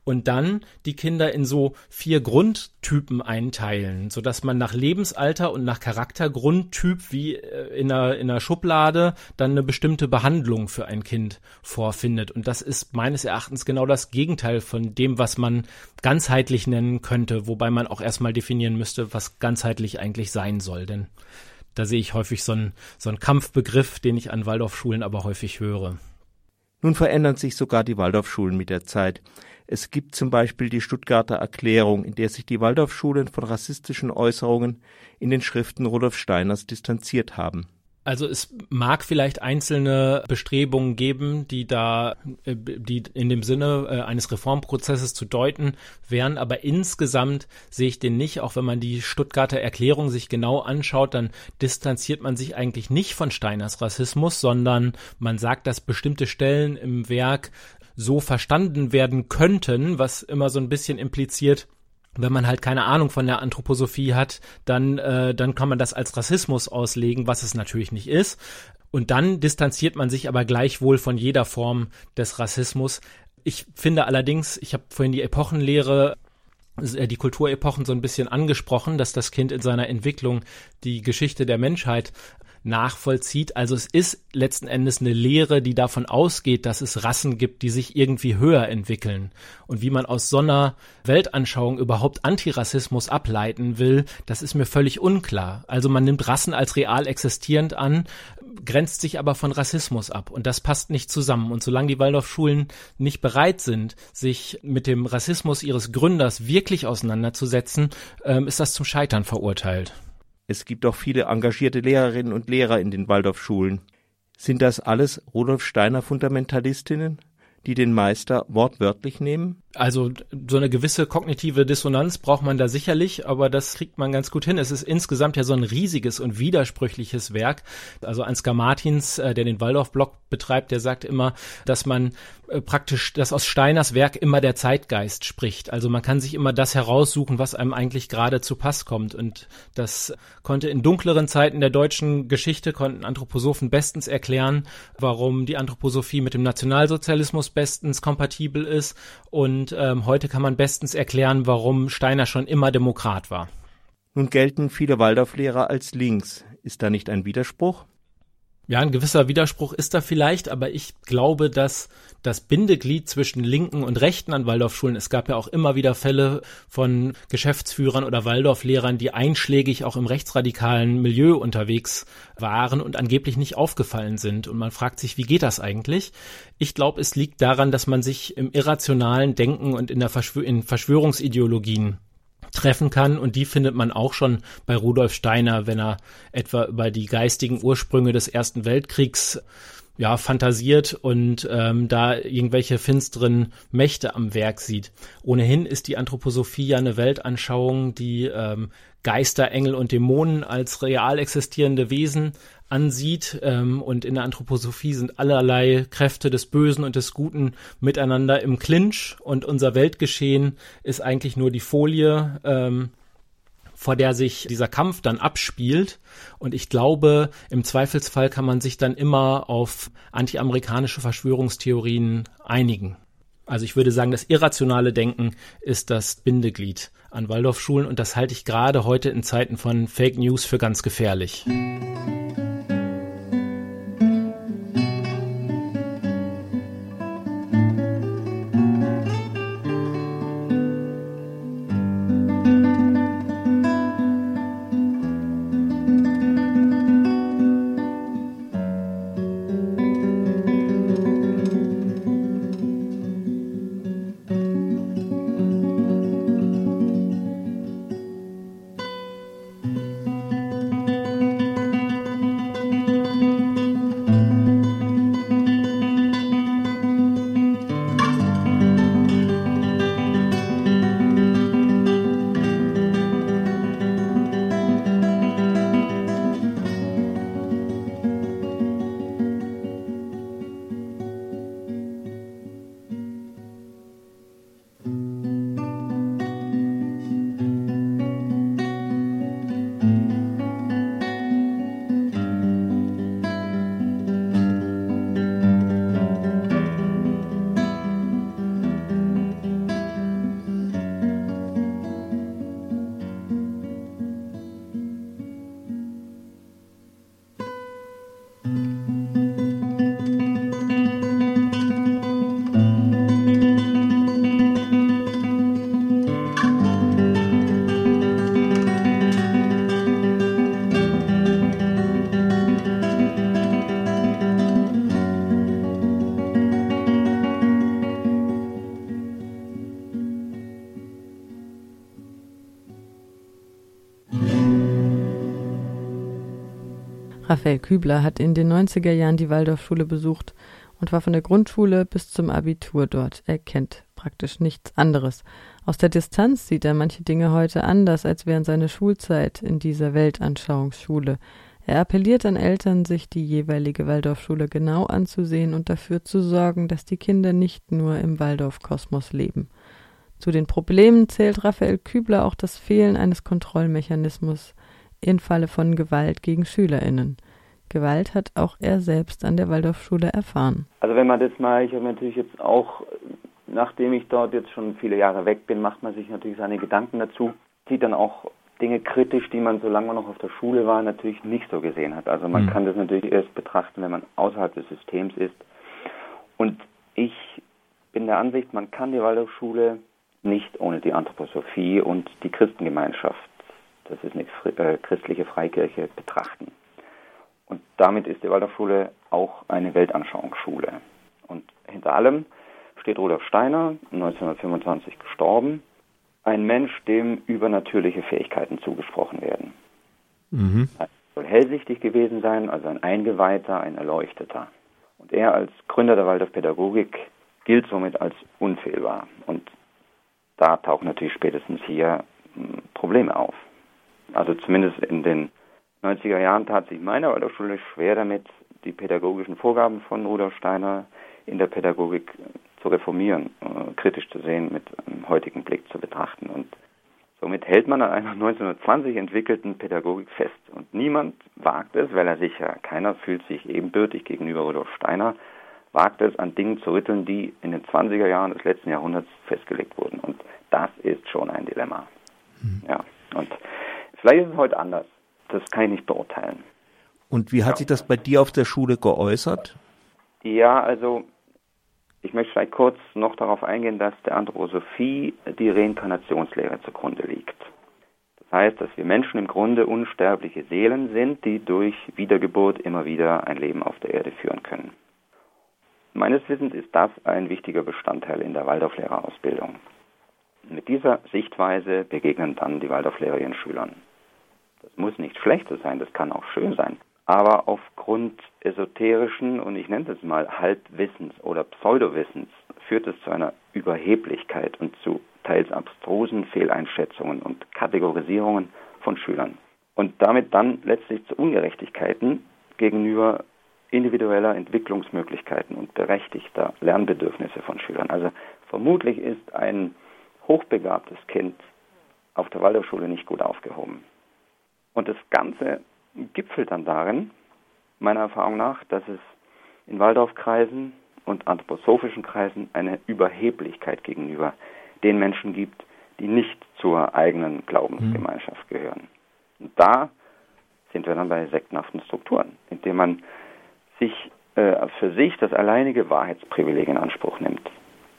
und dann die Kinder in so vier Grundtypen einteilen, so dass man nach Lebensalter und nach Charaktergrundtyp wie äh, in einer, in einer Schublade dann eine bestimmte Behandlung für ein Kind vorfindet. Und das ist meines Erachtens genau das Gegenteil von dem, was man ganzheitlich nennen könnte, wobei man auch erstmal definieren müsste, was ganzheitlich eigentlich sein soll. Denn da sehe ich häufig so einen, so einen Kampfbegriff, den ich an Waldorfschulen aber häufig höre. Nun verändern sich sogar die Waldorfschulen mit der Zeit. Es gibt zum Beispiel die Stuttgarter Erklärung, in der sich die Waldorfschulen von rassistischen Äußerungen in den Schriften Rudolf Steiners distanziert haben. Also es mag vielleicht einzelne Bestrebungen geben, die da, äh, die in dem Sinne äh, eines Reformprozesses zu deuten wären, aber insgesamt sehe ich den nicht. Auch wenn man die Stuttgarter Erklärung sich genau anschaut, dann distanziert man sich eigentlich nicht von Steiners Rassismus, sondern man sagt, dass bestimmte Stellen im Werk so verstanden werden könnten, was immer so ein bisschen impliziert, wenn man halt keine Ahnung von der Anthroposophie hat, dann, äh, dann kann man das als Rassismus auslegen, was es natürlich nicht ist. Und dann distanziert man sich aber gleichwohl von jeder Form des Rassismus. Ich finde allerdings, ich habe vorhin die Epochenlehre äh, die Kulturepochen so ein bisschen angesprochen, dass das Kind in seiner Entwicklung die Geschichte der Menschheit nachvollzieht. Also es ist letzten Endes eine Lehre, die davon ausgeht, dass es Rassen gibt, die sich irgendwie höher entwickeln. Und wie man aus so einer Weltanschauung überhaupt Antirassismus ableiten will, das ist mir völlig unklar. Also man nimmt Rassen als real existierend an, grenzt sich aber von Rassismus ab. Und das passt nicht zusammen. Und solange die Waldorfschulen nicht bereit sind, sich mit dem Rassismus ihres Gründers wirklich auseinanderzusetzen, ähm, ist das zum Scheitern verurteilt. Es gibt auch viele engagierte Lehrerinnen und Lehrer in den Waldorfschulen. Sind das alles Rudolf Steiner Fundamentalistinnen? die den Meister wortwörtlich nehmen? Also so eine gewisse kognitive Dissonanz braucht man da sicherlich, aber das kriegt man ganz gut hin. Es ist insgesamt ja so ein riesiges und widersprüchliches Werk. Also Ansgar Martins, äh, der den Waldorf-Blog betreibt, der sagt immer, dass man praktisch, dass aus Steiners Werk immer der Zeitgeist spricht. Also man kann sich immer das heraussuchen, was einem eigentlich gerade zu Pass kommt. Und das konnte in dunkleren Zeiten der deutschen Geschichte, konnten Anthroposophen bestens erklären, warum die Anthroposophie mit dem Nationalsozialismus bestens kompatibel ist. Und ähm, heute kann man bestens erklären, warum Steiner schon immer Demokrat war. Nun gelten viele Waldorflehrer als links. Ist da nicht ein Widerspruch? Ja, ein gewisser Widerspruch ist da vielleicht, aber ich glaube, dass das Bindeglied zwischen Linken und Rechten an Waldorfschulen, es gab ja auch immer wieder Fälle von Geschäftsführern oder Waldorflehrern, die einschlägig auch im rechtsradikalen Milieu unterwegs waren und angeblich nicht aufgefallen sind. Und man fragt sich, wie geht das eigentlich? Ich glaube, es liegt daran, dass man sich im irrationalen Denken und in der Verschwör in Verschwörungsideologien treffen kann. Und die findet man auch schon bei Rudolf Steiner, wenn er etwa über die geistigen Ursprünge des Ersten Weltkriegs ja, fantasiert und ähm, da irgendwelche finsteren Mächte am Werk sieht. Ohnehin ist die Anthroposophie ja eine Weltanschauung, die ähm, Geister, Engel und Dämonen als real existierende Wesen ansieht. Ähm, und in der Anthroposophie sind allerlei Kräfte des Bösen und des Guten miteinander im Clinch. Und unser Weltgeschehen ist eigentlich nur die Folie, ähm, vor der sich dieser Kampf dann abspielt. Und ich glaube, im Zweifelsfall kann man sich dann immer auf antiamerikanische Verschwörungstheorien einigen. Also ich würde sagen, das irrationale Denken ist das Bindeglied an Waldorfschulen und das halte ich gerade heute in Zeiten von Fake News für ganz gefährlich. Raphael Kübler hat in den 90er Jahren die Waldorfschule besucht und war von der Grundschule bis zum Abitur dort. Er kennt praktisch nichts anderes. Aus der Distanz sieht er manche Dinge heute anders als während seiner Schulzeit in dieser Weltanschauungsschule. Er appelliert an Eltern, sich die jeweilige Waldorfschule genau anzusehen und dafür zu sorgen, dass die Kinder nicht nur im Waldorfkosmos leben. Zu den Problemen zählt Raphael Kübler auch das Fehlen eines Kontrollmechanismus im Falle von Gewalt gegen SchülerInnen. Gewalt hat auch er selbst an der Waldorfschule erfahren. Also wenn man das mal, ich habe natürlich jetzt auch, nachdem ich dort jetzt schon viele Jahre weg bin, macht man sich natürlich seine Gedanken dazu, sieht dann auch Dinge kritisch, die man, solange man noch auf der Schule war, natürlich nicht so gesehen hat. Also man mhm. kann das natürlich erst betrachten, wenn man außerhalb des Systems ist. Und ich bin der Ansicht, man kann die Waldorfschule nicht ohne die Anthroposophie und die Christengemeinschaft, das ist eine äh, christliche Freikirche, betrachten. Und damit ist die Waldorfschule auch eine Weltanschauungsschule. Und hinter allem steht Rudolf Steiner, 1925 gestorben, ein Mensch, dem übernatürliche Fähigkeiten zugesprochen werden. Mhm. Er soll hellsichtig gewesen sein, also ein Eingeweihter, ein Erleuchteter. Und er als Gründer der Waldorfpädagogik gilt somit als unfehlbar. Und da tauchen natürlich spätestens hier hm, Probleme auf. Also zumindest in den 90er Jahren tat sich meine Waldorfschule schwer damit, die pädagogischen Vorgaben von Rudolf Steiner in der Pädagogik zu reformieren, äh, kritisch zu sehen, mit einem heutigen Blick zu betrachten. Und somit hält man an einer 1920 entwickelten Pädagogik fest. Und niemand wagt es, weil er sicher, keiner fühlt sich ebenbürtig gegenüber Rudolf Steiner, wagt es, an Dingen zu rütteln, die in den 20er Jahren des letzten Jahrhunderts festgelegt wurden. Und das ist schon ein Dilemma. Mhm. Ja, und vielleicht ist es heute anders. Das kann ich nicht beurteilen. Und wie hat ja. sich das bei dir auf der Schule geäußert? Ja, also ich möchte vielleicht kurz noch darauf eingehen, dass der Anthroposophie die Reinkarnationslehre zugrunde liegt. Das heißt, dass wir Menschen im Grunde unsterbliche Seelen sind, die durch Wiedergeburt immer wieder ein Leben auf der Erde führen können. Meines Wissens ist das ein wichtiger Bestandteil in der Waldorflehrerausbildung. Mit dieser Sichtweise begegnen dann die Waldorflehrer ihren Schülern. Das muss nicht Schlechtes sein, das kann auch schön sein aber aufgrund esoterischen und ich nenne das mal Halbwissens oder Pseudowissens führt es zu einer Überheblichkeit und zu teils abstrusen Fehleinschätzungen und Kategorisierungen von Schülern und damit dann letztlich zu Ungerechtigkeiten gegenüber individueller Entwicklungsmöglichkeiten und berechtigter Lernbedürfnisse von Schülern. Also vermutlich ist ein hochbegabtes Kind auf der Waldorfschule nicht gut aufgehoben. Und das Ganze gipfelt dann darin, meiner Erfahrung nach, dass es in Waldorfkreisen und anthroposophischen Kreisen eine Überheblichkeit gegenüber den Menschen gibt, die nicht zur eigenen Glaubensgemeinschaft gehören. Und da sind wir dann bei sektenhaften Strukturen, indem man sich äh, für sich das alleinige Wahrheitsprivileg in Anspruch nimmt.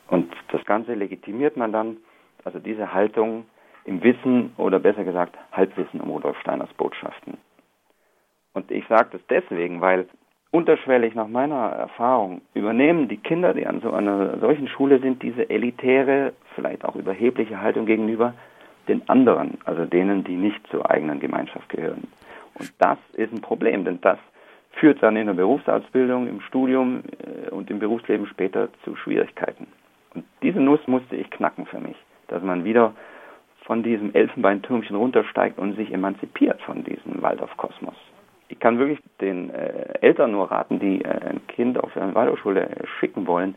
Und das Ganze legitimiert man dann, also diese Haltung im Wissen oder besser gesagt Halbwissen um Rudolf Steiners Botschaften. Und ich sage das deswegen, weil unterschwellig nach meiner Erfahrung übernehmen die Kinder, die an so einer solchen Schule sind, diese elitäre, vielleicht auch überhebliche Haltung gegenüber den anderen, also denen, die nicht zur eigenen Gemeinschaft gehören. Und das ist ein Problem, denn das führt dann in der Berufsausbildung, im Studium äh, und im Berufsleben später zu Schwierigkeiten. Und diese Nuss musste ich knacken für mich, dass man wieder von diesem Elfenbeintürmchen runtersteigt und sich emanzipiert von diesem Waldorfkosmos. Ich kann wirklich den äh, Eltern nur raten, die äh, ein Kind auf eine Waldorfschule schicken wollen,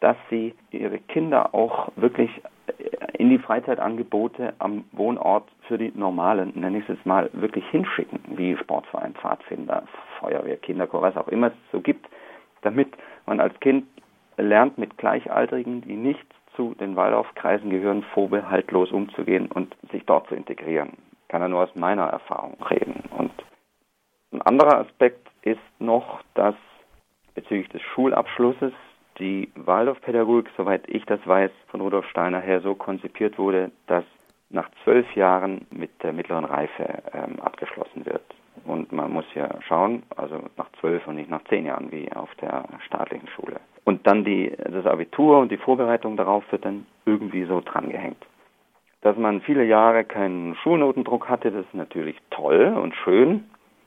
dass sie ihre Kinder auch wirklich äh, in die Freizeitangebote am Wohnort für die normalen, nenne ich es jetzt mal, wirklich hinschicken, wie Sportverein, Pfadfinder, Feuerwehr, Kinderchor, was auch immer es so gibt, damit man als Kind lernt, mit Gleichaltrigen, die nicht zu den Waldorfkreisen gehören, vorbehaltlos umzugehen und sich dort zu integrieren. Kann ja nur aus meiner Erfahrung reden. Und ein anderer Aspekt ist noch, dass bezüglich des Schulabschlusses die Waldorfpädagogik, soweit ich das weiß, von Rudolf Steiner her so konzipiert wurde, dass nach zwölf Jahren mit der mittleren Reife ähm, abgeschlossen wird. Und man muss ja schauen, also nach zwölf und nicht nach zehn Jahren wie auf der staatlichen Schule. Und dann die, das Abitur und die Vorbereitung darauf wird dann irgendwie so drangehängt. Dass man viele Jahre keinen Schulnotendruck hatte, das ist natürlich toll und schön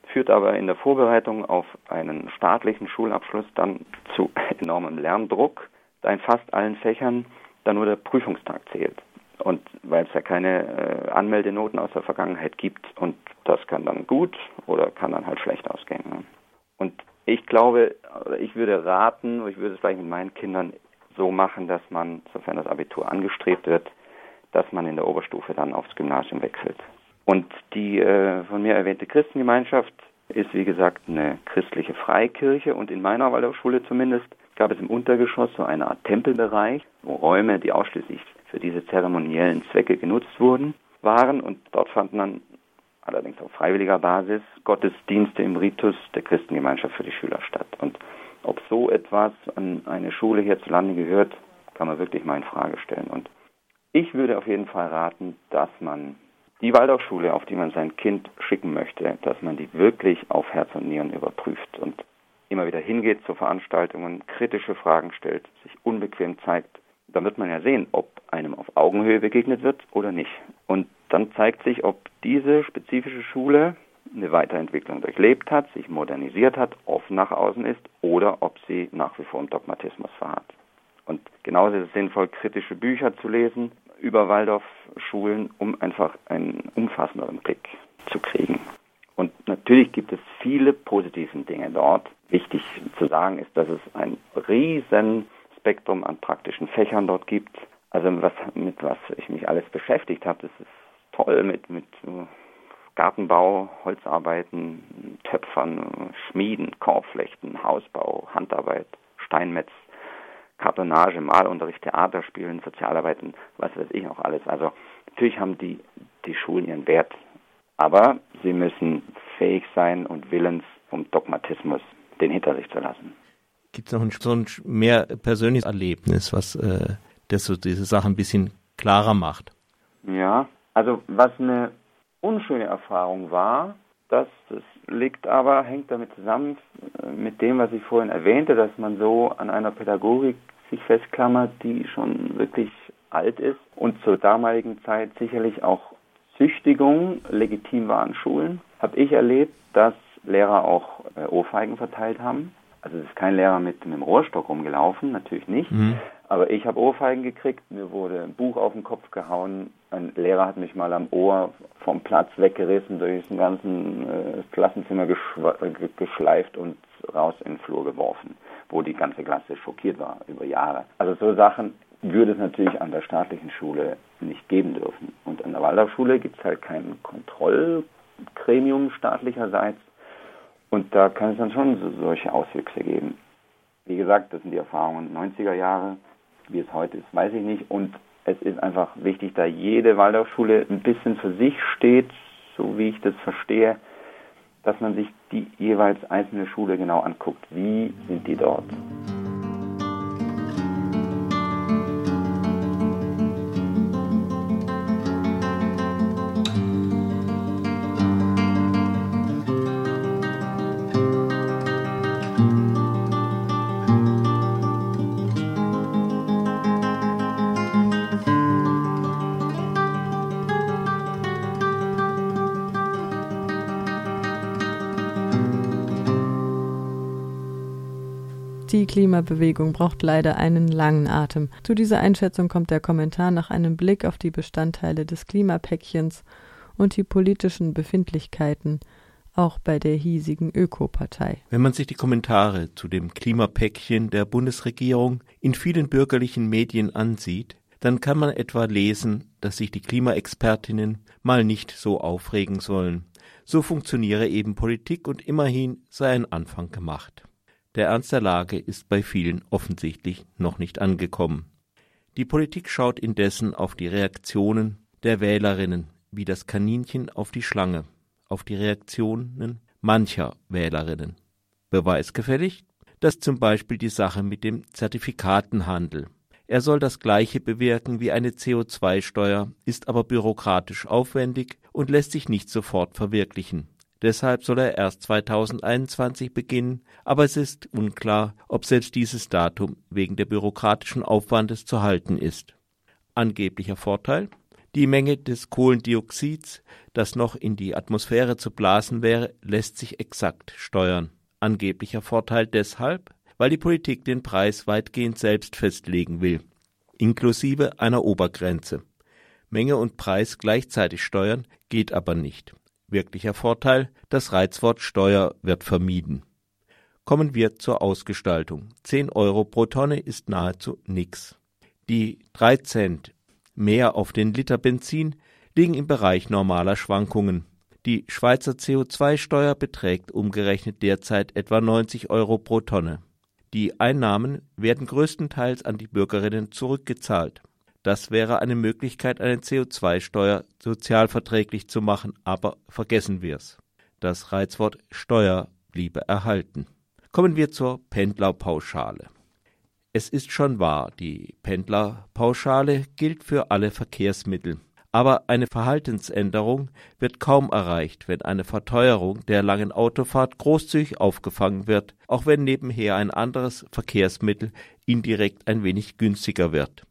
führt aber in der Vorbereitung auf einen staatlichen Schulabschluss dann zu enormem Lerndruck, da in fast allen Fächern dann nur der Prüfungstag zählt. Und weil es ja keine äh, Anmeldenoten aus der Vergangenheit gibt und das kann dann gut oder kann dann halt schlecht ausgehen. Ne? Und ich glaube, ich würde raten, ich würde es vielleicht mit meinen Kindern so machen, dass man, sofern das Abitur angestrebt wird, dass man in der Oberstufe dann aufs Gymnasium wechselt. Und die äh, von mir erwähnte Christengemeinschaft ist, wie gesagt, eine christliche Freikirche und in meiner Waldorfschule zumindest gab es im Untergeschoss so eine Art Tempelbereich, wo Räume, die ausschließlich für diese zeremoniellen Zwecke genutzt wurden, waren und dort fanden dann allerdings auf freiwilliger Basis Gottesdienste im Ritus der Christengemeinschaft für die Schüler statt. Und ob so etwas an eine Schule hierzulande gehört, kann man wirklich mal in Frage stellen. Und ich würde auf jeden Fall raten, dass man die Waldorfschule, auf die man sein Kind schicken möchte, dass man die wirklich auf Herz und Nieren überprüft und immer wieder hingeht zu Veranstaltungen, kritische Fragen stellt, sich unbequem zeigt. Dann wird man ja sehen, ob einem auf Augenhöhe begegnet wird oder nicht. Und dann zeigt sich, ob diese spezifische Schule eine Weiterentwicklung durchlebt hat, sich modernisiert hat, offen nach außen ist oder ob sie nach wie vor im Dogmatismus verharrt. Und genauso ist es sinnvoll, kritische Bücher zu lesen über Waldorfschulen, um einfach einen umfassenderen Blick zu kriegen. Und natürlich gibt es viele positive Dinge dort. Wichtig zu sagen ist, dass es ein riesen Spektrum an praktischen Fächern dort gibt. Also was, mit was ich mich alles beschäftigt habe, das ist toll mit, mit Gartenbau, Holzarbeiten, Töpfern, Schmieden, Korbflechten, Hausbau, Handarbeit, Steinmetz, Kartonage, Malunterricht, Theaterspielen, Sozialarbeiten, was weiß ich noch alles. Also natürlich haben die, die Schulen ihren Wert, aber sie müssen fähig sein und willens, um Dogmatismus den hinter sich zu lassen. Gibt es noch ein, so ein mehr persönliches Erlebnis, was äh, das so diese Sache ein bisschen klarer macht? Ja, also was eine unschöne Erfahrung war, das, das liegt aber, hängt damit zusammen äh, mit dem, was ich vorhin erwähnte, dass man so an einer Pädagogik sich festklammert, die schon wirklich alt ist und zur damaligen Zeit sicherlich auch Züchtigung legitim war an Schulen. Habe ich erlebt, dass Lehrer auch äh, Ohrfeigen verteilt haben. Also es ist kein Lehrer mit einem Rohrstock rumgelaufen, natürlich nicht. Mhm. Aber ich habe Ohrfeigen gekriegt, mir wurde ein Buch auf den Kopf gehauen, ein Lehrer hat mich mal am Ohr vom Platz weggerissen, durch den ganzen äh, Klassenzimmer geschleift und raus in den Flur geworfen, wo die ganze Klasse schockiert war über Jahre. Also so Sachen würde es natürlich an der staatlichen Schule nicht geben dürfen. Und an der Waldorfschule gibt es halt kein Kontrollgremium staatlicherseits. Und da kann es dann schon so, solche Auswüchse geben. Wie gesagt, das sind die Erfahrungen 90er Jahre. Wie es heute ist, weiß ich nicht. Und es ist einfach wichtig, da jede Waldorfschule ein bisschen für sich steht, so wie ich das verstehe, dass man sich die jeweils einzelne Schule genau anguckt. Wie sind die dort? Die Klimabewegung braucht leider einen langen Atem. Zu dieser Einschätzung kommt der Kommentar nach einem Blick auf die Bestandteile des Klimapäckchens und die politischen Befindlichkeiten, auch bei der hiesigen Ökopartei. Wenn man sich die Kommentare zu dem Klimapäckchen der Bundesregierung in vielen bürgerlichen Medien ansieht, dann kann man etwa lesen, dass sich die Klimaexpertinnen mal nicht so aufregen sollen. So funktioniere eben Politik und immerhin sei ein Anfang gemacht. Der Ernst der Lage ist bei vielen offensichtlich noch nicht angekommen. Die Politik schaut indessen auf die Reaktionen der Wählerinnen wie das Kaninchen auf die Schlange, auf die Reaktionen mancher Wählerinnen. Beweisgefällig, dass zum Beispiel die Sache mit dem Zertifikatenhandel. Er soll das gleiche bewirken wie eine CO2-Steuer, ist aber bürokratisch aufwendig und lässt sich nicht sofort verwirklichen. Deshalb soll er erst 2021 beginnen, aber es ist unklar, ob selbst dieses Datum wegen der bürokratischen Aufwandes zu halten ist. Angeblicher Vorteil? Die Menge des Kohlendioxids, das noch in die Atmosphäre zu blasen wäre, lässt sich exakt steuern. Angeblicher Vorteil deshalb, weil die Politik den Preis weitgehend selbst festlegen will, inklusive einer Obergrenze. Menge und Preis gleichzeitig steuern geht aber nicht. Wirklicher Vorteil, das Reizwort Steuer wird vermieden. Kommen wir zur Ausgestaltung. 10 Euro pro Tonne ist nahezu nix. Die 3 Cent mehr auf den Liter Benzin liegen im Bereich normaler Schwankungen. Die Schweizer CO2-Steuer beträgt umgerechnet derzeit etwa 90 Euro pro Tonne. Die Einnahmen werden größtenteils an die Bürgerinnen zurückgezahlt. Das wäre eine Möglichkeit, eine CO2-Steuer sozialverträglich zu machen, aber vergessen wir's. Das Reizwort Steuer bliebe erhalten. Kommen wir zur Pendlerpauschale. Es ist schon wahr, die Pendlerpauschale gilt für alle Verkehrsmittel. Aber eine Verhaltensänderung wird kaum erreicht, wenn eine Verteuerung der langen Autofahrt großzügig aufgefangen wird, auch wenn nebenher ein anderes Verkehrsmittel indirekt ein wenig günstiger wird.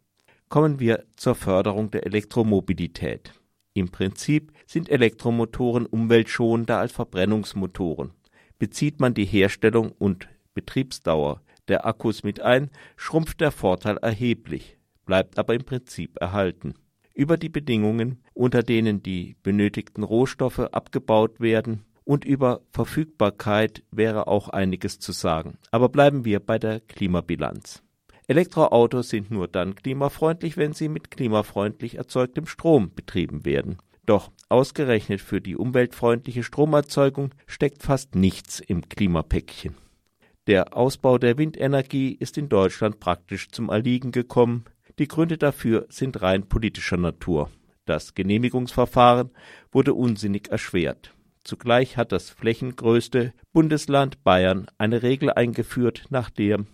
Kommen wir zur Förderung der Elektromobilität. Im Prinzip sind Elektromotoren umweltschonender als Verbrennungsmotoren. Bezieht man die Herstellung und Betriebsdauer der Akkus mit ein, schrumpft der Vorteil erheblich, bleibt aber im Prinzip erhalten über die Bedingungen, unter denen die benötigten Rohstoffe abgebaut werden, und über Verfügbarkeit wäre auch einiges zu sagen. Aber bleiben wir bei der Klimabilanz. Elektroautos sind nur dann klimafreundlich, wenn sie mit klimafreundlich erzeugtem Strom betrieben werden. Doch ausgerechnet für die umweltfreundliche Stromerzeugung steckt fast nichts im Klimapäckchen. Der Ausbau der Windenergie ist in Deutschland praktisch zum Erliegen gekommen, die Gründe dafür sind rein politischer Natur. Das Genehmigungsverfahren wurde unsinnig erschwert. Zugleich hat das flächengrößte Bundesland Bayern eine Regel eingeführt, nach der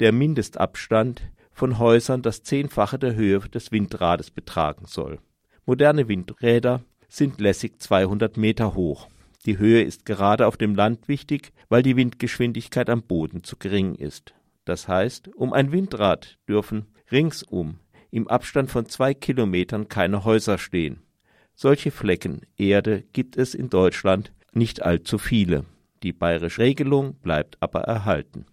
der Mindestabstand von Häusern das Zehnfache der Höhe des Windrades betragen soll. Moderne Windräder sind lässig 200 Meter hoch. Die Höhe ist gerade auf dem Land wichtig, weil die Windgeschwindigkeit am Boden zu gering ist. Das heißt, um ein Windrad dürfen ringsum im Abstand von zwei Kilometern keine Häuser stehen. Solche Flecken Erde gibt es in Deutschland nicht allzu viele. Die bayerische Regelung bleibt aber erhalten.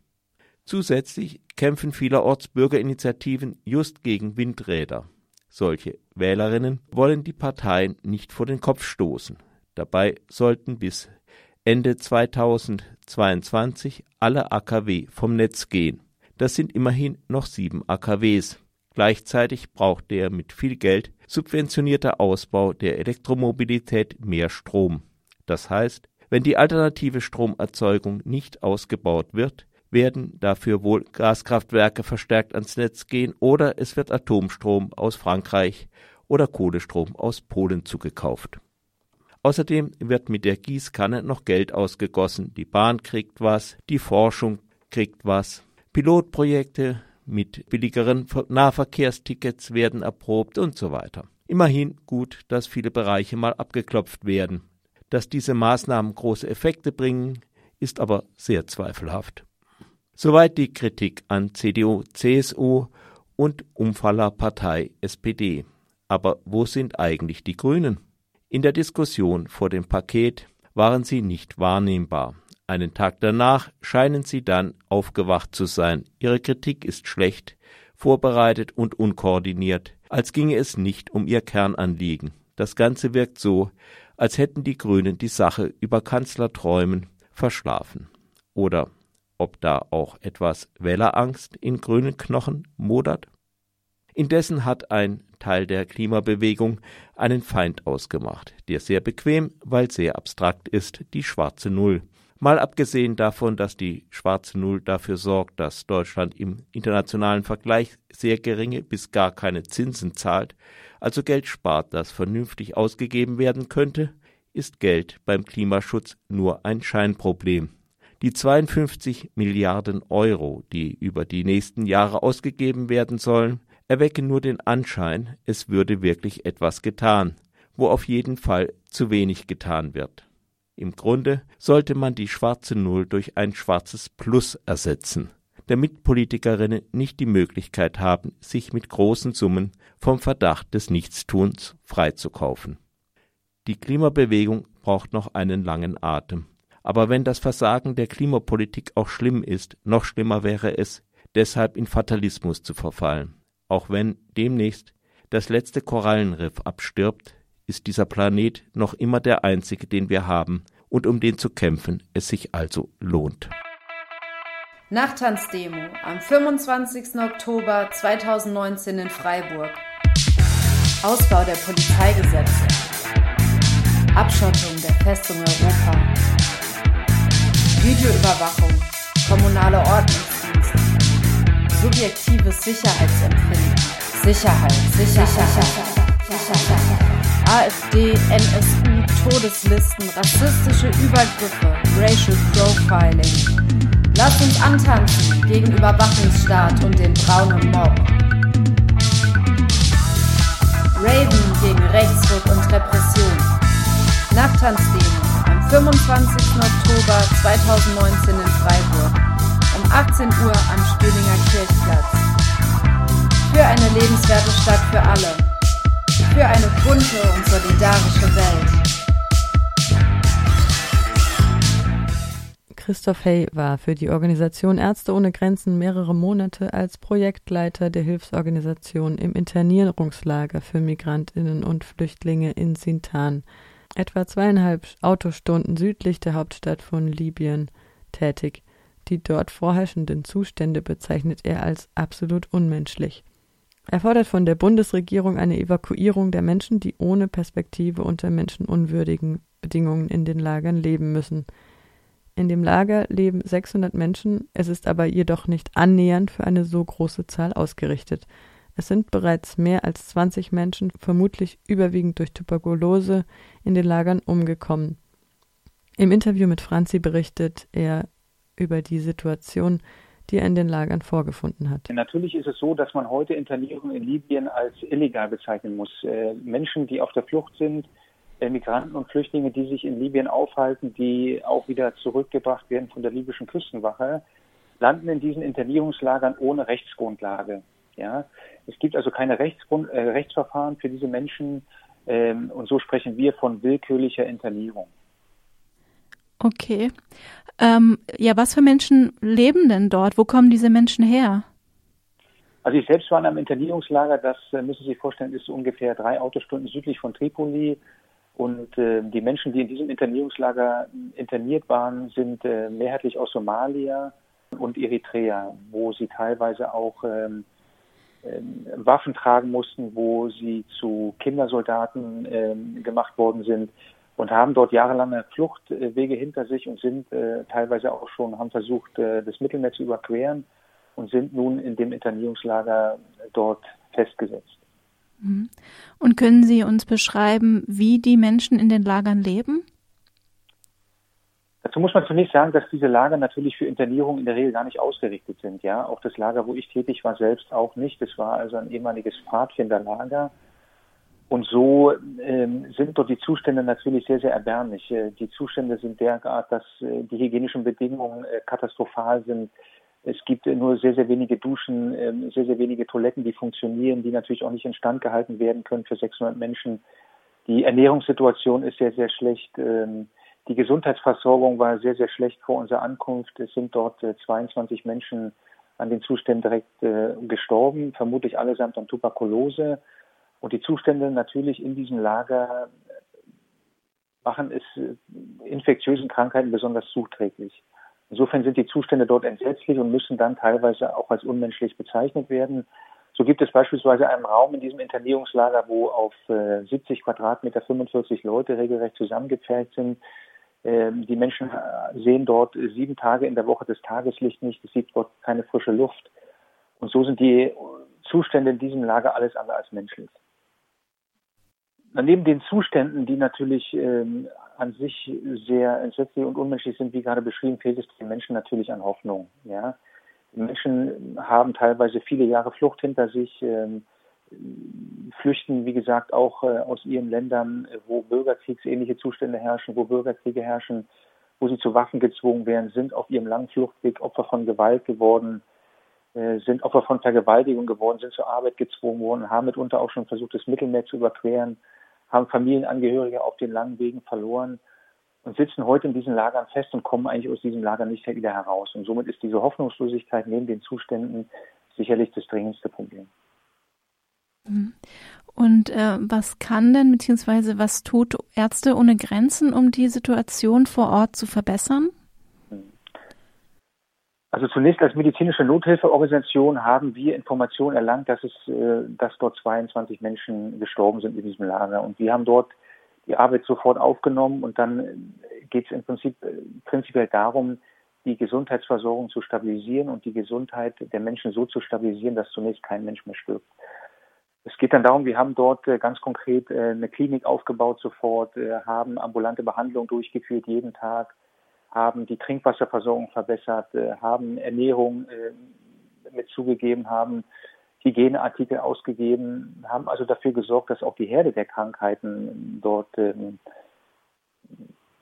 Zusätzlich kämpfen vielerorts Bürgerinitiativen just gegen Windräder. Solche Wählerinnen wollen die Parteien nicht vor den Kopf stoßen. Dabei sollten bis Ende 2022 alle AKW vom Netz gehen. Das sind immerhin noch sieben AKWs. Gleichzeitig braucht der mit viel Geld subventionierte Ausbau der Elektromobilität mehr Strom. Das heißt, wenn die alternative Stromerzeugung nicht ausgebaut wird, werden dafür wohl Gaskraftwerke verstärkt ans Netz gehen oder es wird Atomstrom aus Frankreich oder Kohlestrom aus Polen zugekauft. Außerdem wird mit der Gießkanne noch Geld ausgegossen. Die Bahn kriegt was, die Forschung kriegt was, Pilotprojekte mit billigeren Nahverkehrstickets werden erprobt und so weiter. Immerhin gut, dass viele Bereiche mal abgeklopft werden. Dass diese Maßnahmen große Effekte bringen, ist aber sehr zweifelhaft. Soweit die Kritik an CDU, CSU und Umfallerpartei SPD. Aber wo sind eigentlich die Grünen? In der Diskussion vor dem Paket waren sie nicht wahrnehmbar. Einen Tag danach scheinen sie dann aufgewacht zu sein. Ihre Kritik ist schlecht, vorbereitet und unkoordiniert, als ginge es nicht um ihr Kernanliegen. Das Ganze wirkt so, als hätten die Grünen die Sache über Kanzlerträumen verschlafen. Oder ob da auch etwas Wählerangst in grünen Knochen modert? Indessen hat ein Teil der Klimabewegung einen Feind ausgemacht, der sehr bequem, weil sehr abstrakt ist, die schwarze Null. Mal abgesehen davon, dass die schwarze Null dafür sorgt, dass Deutschland im internationalen Vergleich sehr geringe bis gar keine Zinsen zahlt, also Geld spart, das vernünftig ausgegeben werden könnte, ist Geld beim Klimaschutz nur ein Scheinproblem. Die 52 Milliarden Euro, die über die nächsten Jahre ausgegeben werden sollen, erwecken nur den Anschein, es würde wirklich etwas getan, wo auf jeden Fall zu wenig getan wird. Im Grunde sollte man die schwarze Null durch ein schwarzes Plus ersetzen. damit Politikerinnen nicht die Möglichkeit haben, sich mit großen Summen vom Verdacht des Nichtstuns freizukaufen. Die Klimabewegung braucht noch einen langen Atem. Aber wenn das Versagen der Klimapolitik auch schlimm ist, noch schlimmer wäre es, deshalb in Fatalismus zu verfallen. Auch wenn demnächst das letzte Korallenriff abstirbt, ist dieser Planet noch immer der einzige, den wir haben, und um den zu kämpfen es sich also lohnt. Nachttanzdemo am 25. Oktober 2019 in Freiburg. Ausbau der Polizeigesetze. Abschottung der Festung Europa. Videoüberwachung. Kommunale Ordnungsdienst. Subjektives Sicherheitsempfinden. Sicherheit, Sicherheit, Sicherheit. AfD, NSU, Todeslisten, rassistische Übergriffe, Racial Profiling. Lasst uns antanzen gegen Überwachungsstaat und den braunen Mob. Raven gegen Rechtsruck und Repression. Nachttanzdemo 25. Oktober 2019 in Freiburg um 18 Uhr am Stöhninger Kirchplatz. Für eine lebenswerte Stadt für alle. Für eine bunte und solidarische Welt. Christoph Hay war für die Organisation Ärzte ohne Grenzen mehrere Monate als Projektleiter der Hilfsorganisation im Internierungslager für Migrantinnen und Flüchtlinge in Sintan, etwa zweieinhalb Autostunden südlich der Hauptstadt von Libyen, tätig. Die dort vorherrschenden Zustände bezeichnet er als absolut unmenschlich. Er fordert von der Bundesregierung eine Evakuierung der Menschen, die ohne Perspektive unter menschenunwürdigen Bedingungen in den Lagern leben müssen – in dem Lager leben 600 Menschen, es ist aber jedoch nicht annähernd für eine so große Zahl ausgerichtet. Es sind bereits mehr als 20 Menschen, vermutlich überwiegend durch Tuberkulose, in den Lagern umgekommen. Im Interview mit Franzi berichtet er über die Situation, die er in den Lagern vorgefunden hat. Natürlich ist es so, dass man heute Internierung in Libyen als illegal bezeichnen muss. Äh, Menschen, die auf der Flucht sind, Migranten und Flüchtlinge, die sich in Libyen aufhalten, die auch wieder zurückgebracht werden von der libyschen Küstenwache, landen in diesen Internierungslagern ohne Rechtsgrundlage. Ja, es gibt also keine Rechtsgrund, äh, Rechtsverfahren für diese Menschen ähm, und so sprechen wir von willkürlicher Internierung. Okay. Ähm, ja, was für Menschen leben denn dort? Wo kommen diese Menschen her? Also ich selbst war in einem Internierungslager, das äh, müssen Sie sich vorstellen, ist ungefähr drei Autostunden südlich von Tripoli und äh, die Menschen, die in diesem Internierungslager interniert waren, sind äh, mehrheitlich aus Somalia und Eritrea, wo sie teilweise auch ähm, Waffen tragen mussten, wo sie zu Kindersoldaten ähm, gemacht worden sind und haben dort jahrelange Fluchtwege hinter sich und sind äh, teilweise auch schon, haben versucht, äh, das Mittelmeer zu überqueren und sind nun in dem Internierungslager dort festgesetzt. Mhm. Und können Sie uns beschreiben, wie die Menschen in den Lagern leben? Dazu muss man zunächst sagen, dass diese Lager natürlich für Internierung in der Regel gar nicht ausgerichtet sind. Ja, auch das Lager, wo ich tätig war, selbst auch nicht. Es war also ein ehemaliges Pfadfinderlager. Und so ähm, sind dort die Zustände natürlich sehr, sehr erbärmlich. Äh, die Zustände sind derart, dass äh, die hygienischen Bedingungen äh, katastrophal sind. Es gibt nur sehr, sehr wenige Duschen, ähm, sehr, sehr wenige Toiletten, die funktionieren, die natürlich auch nicht instand gehalten werden können für 600 Menschen. Die Ernährungssituation ist sehr, sehr schlecht. Ähm, die Gesundheitsversorgung war sehr, sehr schlecht vor unserer Ankunft. Es sind dort 22 äh, Menschen an den Zuständen direkt äh, gestorben, vermutlich allesamt an Tuberkulose. Und die Zustände natürlich in diesem Lager machen es äh, infektiösen Krankheiten besonders zuträglich. Insofern sind die Zustände dort entsetzlich und müssen dann teilweise auch als unmenschlich bezeichnet werden. So gibt es beispielsweise einen Raum in diesem Internierungslager, wo auf 70 äh, Quadratmeter 45 Leute regelrecht zusammengepfercht sind. Ähm, die Menschen äh, sehen dort sieben Tage in der Woche das Tageslicht nicht. Es sieht dort keine frische Luft. Und so sind die Zustände in diesem Lager alles andere als menschlich. Neben den Zuständen, die natürlich ähm, an sich sehr entsetzlich und unmenschlich sind, wie gerade beschrieben, fehlt es den Menschen natürlich an Hoffnung. Ja? Die Menschen haben teilweise viele Jahre Flucht hinter sich, ähm, flüchten, wie gesagt, auch äh, aus ihren Ländern, wo bürgerkriegsähnliche Zustände herrschen, wo Bürgerkriege herrschen, wo sie zu Waffen gezwungen werden, sind auf ihrem langen Fluchtweg Opfer von Gewalt geworden, äh, sind Opfer von Vergewaltigung geworden, sind zur Arbeit gezwungen worden, haben mitunter auch schon versucht, das Mittelmeer zu überqueren, haben Familienangehörige auf den langen Wegen verloren und sitzen heute in diesen Lagern fest und kommen eigentlich aus diesem Lager nicht wieder heraus. Und somit ist diese Hoffnungslosigkeit neben den Zuständen sicherlich das dringendste Problem. Und äh, was kann denn, beziehungsweise was tut Ärzte ohne Grenzen, um die Situation vor Ort zu verbessern? Also zunächst als medizinische Nothilfeorganisation haben wir Informationen erlangt, dass es, äh, dass dort 22 Menschen gestorben sind in diesem Lager. Und wir haben dort die Arbeit sofort aufgenommen und dann geht es im Prinzip äh, prinzipiell darum, die Gesundheitsversorgung zu stabilisieren und die Gesundheit der Menschen so zu stabilisieren, dass zunächst kein Mensch mehr stirbt. Es geht dann darum, wir haben dort äh, ganz konkret äh, eine Klinik aufgebaut sofort, äh, haben ambulante Behandlung durchgeführt jeden Tag, haben die Trinkwasserversorgung verbessert, haben Ernährung mit zugegeben, haben Hygieneartikel ausgegeben, haben also dafür gesorgt, dass auch die Herde der Krankheiten dort ähm,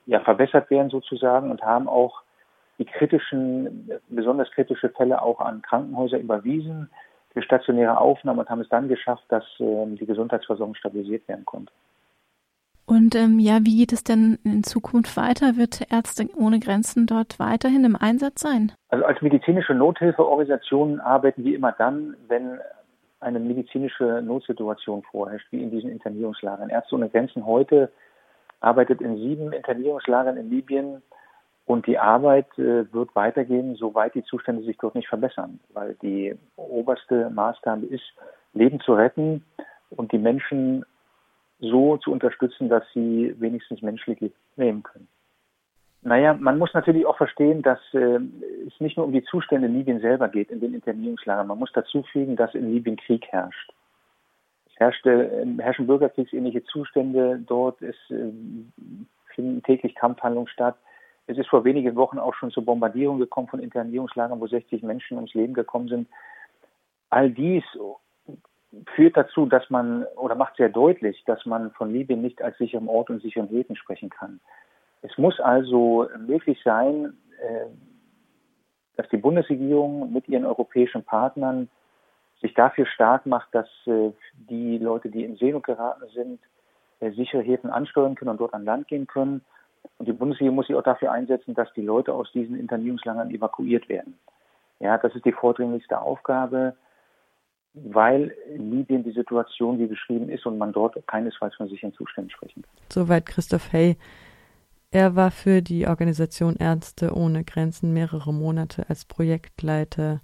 ja, verbessert werden sozusagen und haben auch die kritischen, besonders kritische Fälle auch an Krankenhäuser überwiesen für stationäre Aufnahme und haben es dann geschafft, dass ähm, die Gesundheitsversorgung stabilisiert werden konnte. Und ähm, ja, wie geht es denn in Zukunft weiter? Wird Ärzte ohne Grenzen dort weiterhin im Einsatz sein? Also als medizinische Nothilfeorganisation arbeiten wir immer dann, wenn eine medizinische Notsituation vorherrscht, wie in diesen Internierungslagern. Ärzte ohne Grenzen heute arbeitet in sieben Internierungslagern in Libyen und die Arbeit äh, wird weitergehen, soweit die Zustände sich dort nicht verbessern, weil die oberste Maßgabe ist, Leben zu retten und die Menschen so zu unterstützen, dass sie wenigstens menschlich leben können. Naja, man muss natürlich auch verstehen, dass äh, es nicht nur um die Zustände in Libyen selber geht, in den Internierungslagern. Man muss dazu fügen, dass in Libyen Krieg herrscht. Es herrschte, herrschen bürgerkriegsähnliche Zustände dort, es äh, finden täglich Kampfhandlungen statt. Es ist vor wenigen Wochen auch schon zur Bombardierung gekommen von Internierungslagern, wo 60 Menschen ums Leben gekommen sind. All dies führt dazu, dass man oder macht sehr deutlich, dass man von Libyen nicht als sicherem Ort und sicheren Häfen sprechen kann. Es muss also möglich sein, äh, dass die Bundesregierung mit ihren europäischen Partnern sich dafür stark macht, dass äh, die Leute, die in Seenot geraten sind, äh, sichere Häfen ansteuern können und dort an Land gehen können. Und die Bundesregierung muss sich auch dafür einsetzen, dass die Leute aus diesen Internierungslagern evakuiert werden. Ja, das ist die vordringlichste Aufgabe, weil in Libyen die Situation wie beschrieben ist und man dort keinesfalls von sicheren Zuständen sprechen kann. Soweit Christoph Hey. Er war für die Organisation Ärzte ohne Grenzen mehrere Monate als Projektleiter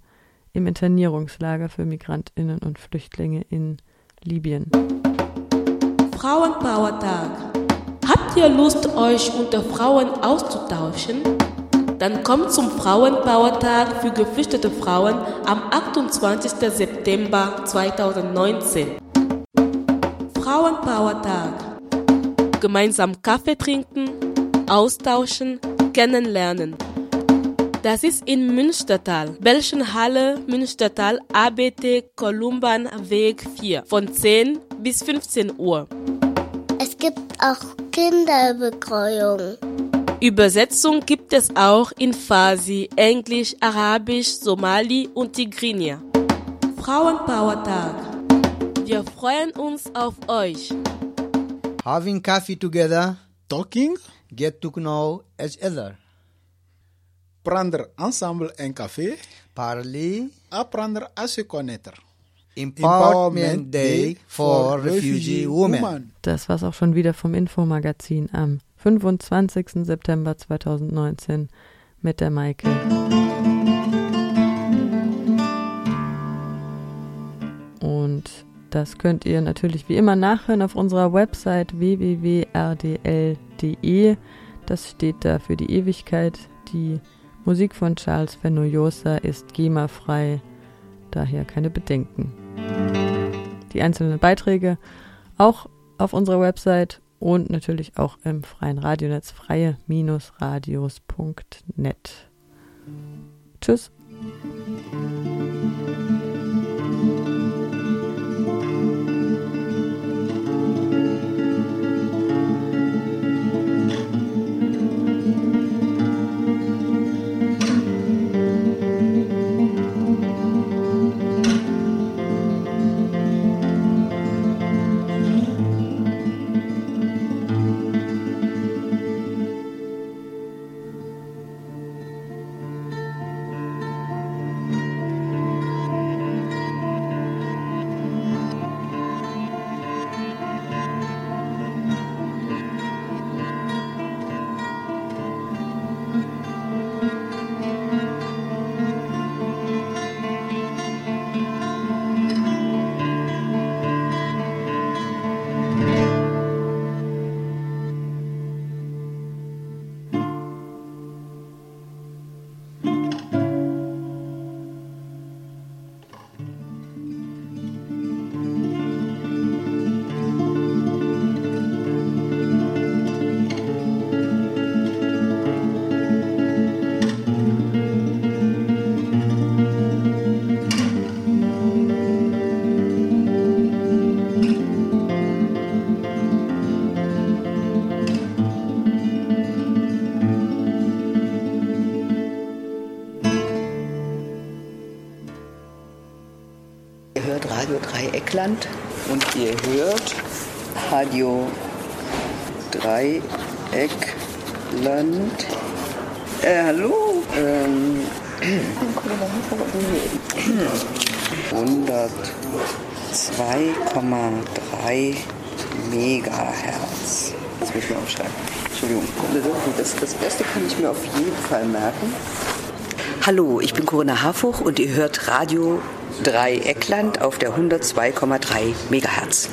im Internierungslager für Migrantinnen und Flüchtlinge in Libyen. Frauenpower-Tag. Habt ihr Lust, euch unter Frauen auszutauschen? Dann kommt zum Frauenpower-Tag für geflüchtete Frauen am 28. September 2019. Frauenpower-Tag. Gemeinsam Kaffee trinken, austauschen, kennenlernen. Das ist in Münstertal, Belschenhalle, Münstertal, ABT Kolumban Weg 4 von 10 bis 15 Uhr. Es gibt auch Kinderbetreuung. Übersetzung gibt es auch in Farsi, Englisch, Arabisch, Somali und Tigrinya. Frauenpower-Tag. Wir freuen uns auf euch. Having coffee together. Talking. Get to know each other. Prendre ensemble un café. Parler. Apprendre à se connaître. Empowerment Day for Refugee Women. Das war's auch schon wieder vom Infomagazin am 25. September 2019 mit der Maike. Und das könnt ihr natürlich wie immer nachhören auf unserer Website www.rdl.de. Das steht da für die Ewigkeit. Die Musik von Charles Fenollosa ist GEMA-frei, daher keine Bedenken. Die einzelnen Beiträge auch auf unserer Website und natürlich auch im freien Radionetz freie-radios.net. Tschüss. Dreieckland und ihr hört Radio Dreieckland. Äh, hallo? Ähm, 102,3 Megahertz. Das muss ich mir aufschreiben. Entschuldigung. Das, das Beste kann ich mir auf jeden Fall merken. Hallo, ich bin Corinna Harfuch und ihr hört Radio Dreieckland auf der 102,3 Megahertz.